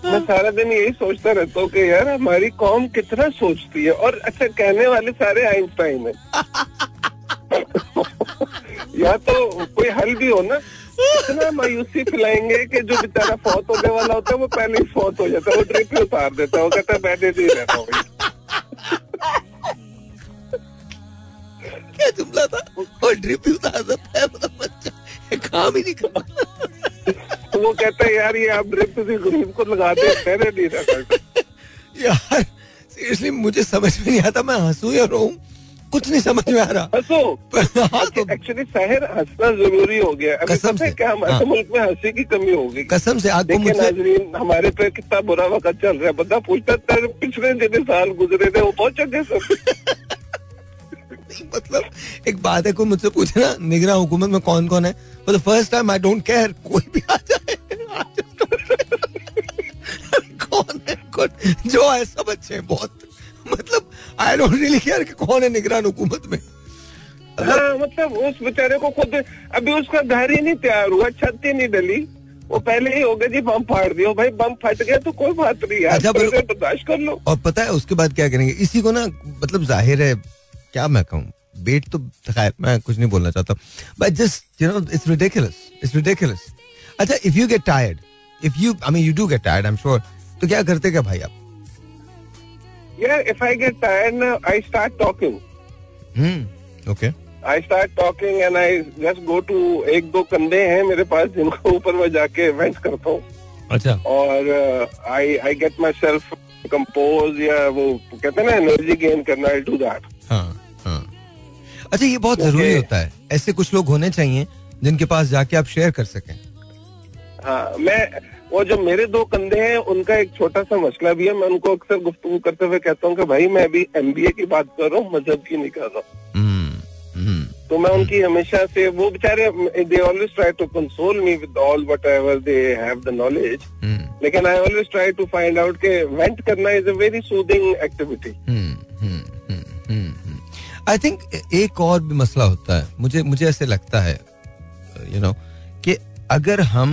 मैं सारा दिन यही सोचता रहता हूँ कि यार हमारी कौम कितना सोचती है और अच्छा कहने वाले सारे आइंस्टाइन है। या तो कोई हल भी हो ना, इतना मायूसी फैलाएँगे कि जो बेचारा फौत होने वाला होता है, वो पहले ही फौत हो जाता है, वो ट्रिप ही उतार देता है, वो कहता है, मैं नहीं रहता हूँ क्या जुमला था? और ड्रिप ही उतार देता है मतलब काम ही नहीं करता तो वो कहता है यार ये आप ड्रिप किसी गरीब को लगा दे मैंने नहीं रखा यार सीरियसली मुझे समझ में नहीं आता मैं हंसू या रोऊं? कुछ नहीं समझ में आ रहा। हंसो। हाँ तो एक्चुअली शहर हंसना ज़रूरी हो गया। अभी कसम से, क्या हमारे हाँ। मुल्क में हँसी की कमी हो गई। कसम से आपको देखिए मुझसे नाजरीन हमारे पे कितना बुरा वक्त चल रहा है। बंदा पूछता तेरे पिछले जितने साल गुजरे थे वो बहुत चंगे सब मतलब एक बात है कोई मुझसे पूछे ना निगरा हुकूमत में कौन कौन है? For the first time I don't care कोई भी आ जाए। बट जो है सब अच्छे हैं बहुत। मतलब आई डोंट रियली केयर कि कौन है निगरान हुकूमत में। हाँ मतलब उस बेचारे को खुद अभी उसका घर ही नहीं तैयार हुआ छत ही नहीं डली। वो पहले ही हो गया जी बम फाड़ दियो भाई बम फट गया तो कोई बात नहीं यार अच्छा, बर्दाश्त कर लो। और पता है उसके बाद क्या करेंगे? इसी को ना मतलब ज़ाहिर है क्या मैं कहूँ? बेट तो खैर मैं कुछ नहीं बोलना चाहता। But just you know it's ridiculous it's ridiculous अच्छा if you get tired if you I mean you do get tired I am sure तो क्या करते क्या भाई आप? यार if I get tired I start talking hmm okay I start talking and I just go to एक दो कंधे हैं मेरे पास जिनके ऊपर मैं जाके वेंट करता हूँ। अच्छा। और I I get myself compose या वो कहते हैं ना एनर्जी गेन करना आई डू दैट अच्छा ये बहुत ज़रूरी होता है। ऐसे कुछ लोग होने चाहिए जिनके पास जाके आप शेयर कर सकें। हाँ मैं वो जो मेरे दो कंधे हैं उनका एक छोटा सा मसला भी है। मैं उनको अक्सर गुफ्तगू करते हुए कहता हूँ कि भाई मैं अभी एमबीए की बात कर रहा हूँ मज़हब की नहीं कर रहा हूँ। हम्म हम्म। तो मैं उनकी हमेशा से वो बेचारे they always try to console me with all whatever they have the knowledge लेकिन I always try to find out के वेंट करना is a very soothing activity I think एक और भी मसला होता है। मुझे मुझे ऐसे लगता है यू नो कि अगर हम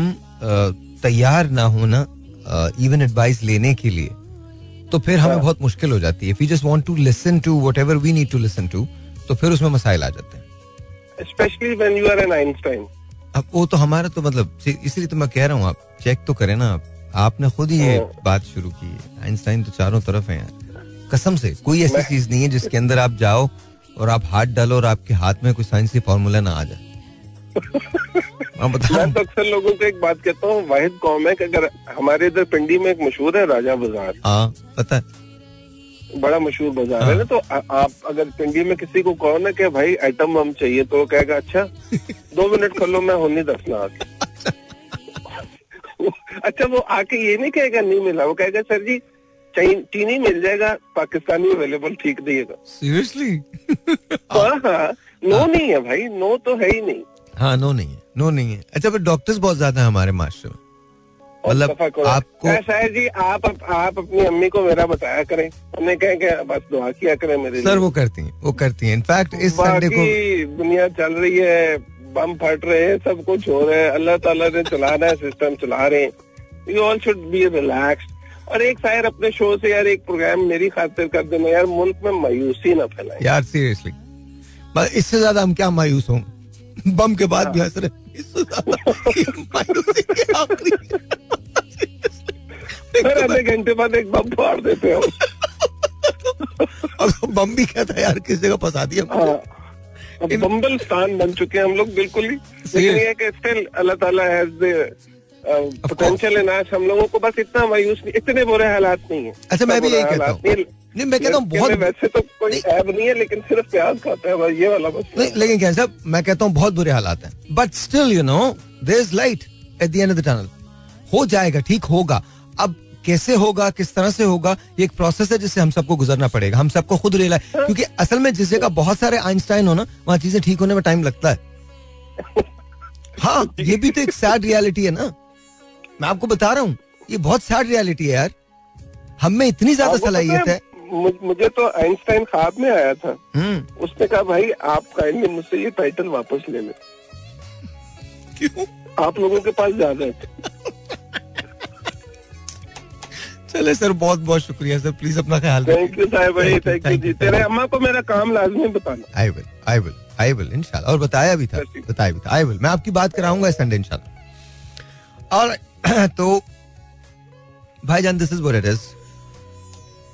तैयार ना हो ना इवन एडवाइस लेने के लिए तो फिर हमें हाँ। बहुत मुश्किल हो जाती है। If you just want to listen to whatever we need to listen to तो फिर उसमें मसाइल आ जाते हैं। Specially when you are an Einstein अब वो तो हमारा तो मतलब इसलिए तो मैं कह रहा हूँ आप चेक तो करें ना आप। आपने खुद ही ये हाँ। बात शुरू की है। आइंस्टाइन तो चारों तरफ़ है कसम से कोई ऐसी चीज़ नहीं है जिसके अंदर आप जाओ और आप हाथ डालो और आपके हाथ में कोई साइंसी फॉर्मूला ना आ जाए। मैं तो अक्सर लोगों को एक बात कहता हूँ वाहिद कौम है कि अगर हमारे इधर पिंडी में एक मशहूर है राजा बाज़ार। हाँ पता है। बड़ा मशहूर बाज़ार है ना तो आ, आप अगर पिंडी में किसी को कहो ना कि भाई आइटम बम चाहिए तो कहेगा अच्छा दो मिनट कर लो मैं होनी दसना आके अच्छा वो आके ये नहीं कहेगा नहीं मिला। वो कहेगा सर जी चीनी मिल जाएगा पाकिस्तानी अवेलेबल ठीक दिएगा सीरियसली हाँ हाँ नो नहीं है भाई नो तो है ही नहीं। हाँ नो नहीं है नो नहीं है। अच्छा डॉक्टर्स बहुत ज़्यादा है हमारे मास्टर में। मतलब आपको- शायद जी आप आप अपनी अम्मी को मेरा बताया करें। हमने कहें कि बस दुआ किया करें मेरे सर वो करती हैं वो करती हैं। इनफैक्ट इस संडे को दुनिया चल रही है बम फट रहे हैं सब कुछ हो रहा है। अल्लाह ताला ने चलाना है सिस्टम चला रहे हैं। You all should be relax और एक शायर अपने शो से यार एक प्रोग्राम मेरी खातिर कर देना यार मुल्क में मायूसी ना फैलाए। यार सीरियसली इससे ज़्यादा हम क्या मायूस हों? बम के बाद भी हंस रहे हैं। तो आधे घंटे बाद एक बम फाड़ देते हो और बम भी कहता है यार किस जगह फंसा दिया। हाँ। बम्बल स्थान बन चुके हैं हम लोग बिल्कुल ही। लेकिन ये कि स्टिल अल्लाह ताला हैज़ पोटेंशियल इन us हम लोगों को बस इतना मायूस नहीं इतने बुरे हालात नहीं है। अच्छा मैं भी यही कहता हूँ। नहीं मैं कहता हूँ बहुत वैसे तो कोई ऐब नहीं है लेकिन सिर्फ़ प्याज खाता है बस ये वाला बस नहीं लेकिन क्या साहब मैं कहता हूँ बहुत बुरे हालात हैं। But still you know there is light at the end of the tunnel हो जाएगा ठीक होगा। अब कैसे होगा किस तरह से होगा ये एक प्रोसेस है जिससे हम सबको गुजरना पड़ेगा। हम सबको खुद रियलाइज़ क्योंकि असल में जिस जगह बहुत सारे आइंस्टाइन हो ना वहाँ चीज़ें ठीक होने में टाइम लगता है। हाँ ये भी तो एक सैड रियलिटी है ना। मैं आपको बता रहा हूँ ये बहुत सैड रियलिटी है यार। हम में इतनी ज़्यादा सलाहियत है। मुझे तो आइंस्टाइन ख्वाब में आया था। हम्म। उसने कहा भाई आप काइंडली मुझसे ये टाइटल वापस ले लें। क्यों? आप लोगों के पास ज़्यादा है। चले सर बहुत बहुत शुक्रिया सर प्लीज़ अपना ख्याल थैंक यू साहब भाई थैंक यू जी। तेरे अम्मा को मेरा काम लाजमी बताना I will I will I will इंशाल्लाह और बताया भी था बताया भी था आई विल मैं आपकी बात कराऊँगा संडे इंशाल्लाह और तो भाईजान this is what it is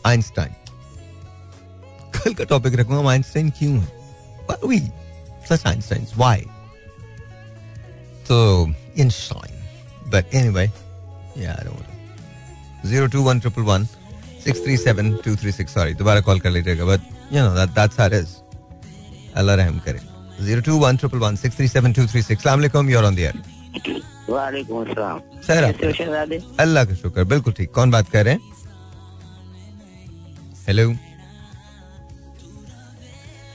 Einstein कल का टॉपिक रखूँगा हम आइंस्टाइन क्यों है Why we such Einsteins why तो Einstein but anyway yeah I don't know zero two one triple one six three seven two three six sorry दोबारा call कर लीजिएगा but you know that that's how it is अल्लाह रहम करे zero two one triple one six three seven two three six सलाम you're on the air वालेकुम अल्लाह का शुक्र बिल्कुल ठीक। कौन बात कर रहे हैं? हेलो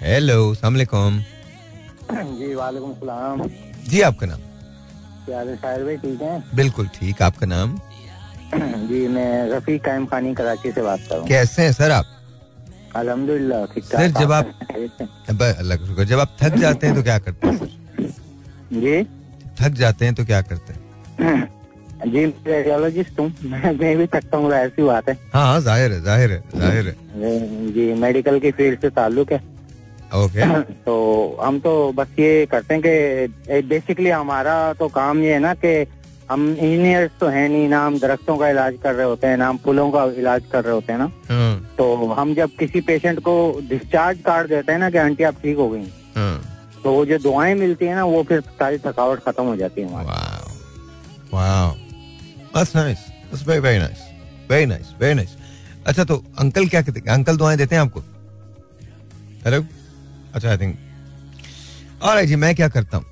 हेलो सलामकुम जी वालेकुम सलाम। जी आपका नाम? भाई ठीक है? बिल्कुल ठीक आपका नाम? जी मैं रफीक कायम खानी कराची से बात कर रहा हूँ। कैसे हैं सर आप? अल्हम्दुलिल्लाह ठीक सर, जब आप- अल्लाह का शुक्र जब आप थक जाते हैं तो क्या करते हैं? सर जी? थक जाते हैं तो क्या करते हैं? जी रेडियोलॉजिस्ट हूँ। मैं भी थकता हूँ ऐसी बात है। हाँ हाँ ज़ाहिर है ज़ाहिर है ज़ाहिर है। जी मेडिकल की फ़ील्ड से ताल्लुक है। ओके तो हम तो बस ये करते हैं कि बेसिकली हमारा तो काम ये है ना कि हम इंजीनियर्स तो है नहीं ना हम दरख्तों का इलाज कर रहे होते हैं ना हम फूलों का इलाज कर रहे होते हैं ना। हाँ। तो हम जब किसी पेशेंट को डिस्चार्ज कार्ड देते हैं ना कि आंटी आप ठीक हो गई हाँ। तो वो जो दुआएँ मिलती है ना, वो फिर सारी थकावट खत्म हो जाती है. अच्छा तो अंकल क्या कहते हैं? अंकल दुआएँ देते हैं आपको? हेलो अच्छा आई थिंक और जी, मैं क्या करता हूँ?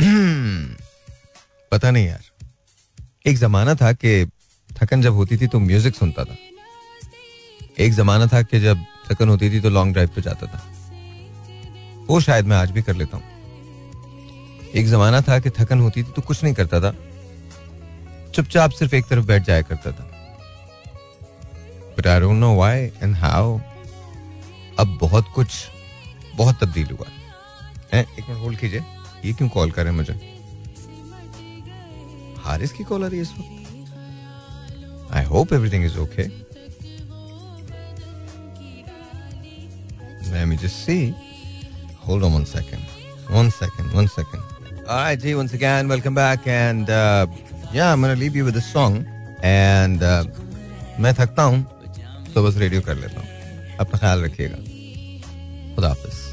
पता नहीं यार। एक जमाना था कि थकन जब होती थी तो म्यूज़िक सुनता था। एक जमाना था कि जब थकन होती थी तो लॉन्ग ड्राइव पे जाता था। वो शायद मैं आज भी कर लेता हूँ। एक जमाना था कि थकन होती थी तो कुछ नहीं करता था। चुपचाप सिर्फ़ एक तरफ़ बैठ जाया करता था। But I don't know why and how अब बहुत कुछ, बहुत तब्दील हुआ। है, एक मिनट होल्ड कीजिए। ये क्यों कॉल कर रहे हैं मुझे? हारिस की कॉल आ रही है इस वक्त। I hope everything is okay Let me just. Hold on one second. One second. One second. All right, G. Once again, welcome back, and uh, yeah, I'm gonna leave you with a song. And uh, मैं थकता हूँ तो बस radio कर लेता हूँ अपना ख्याल रखिएगा खुदा हाफिज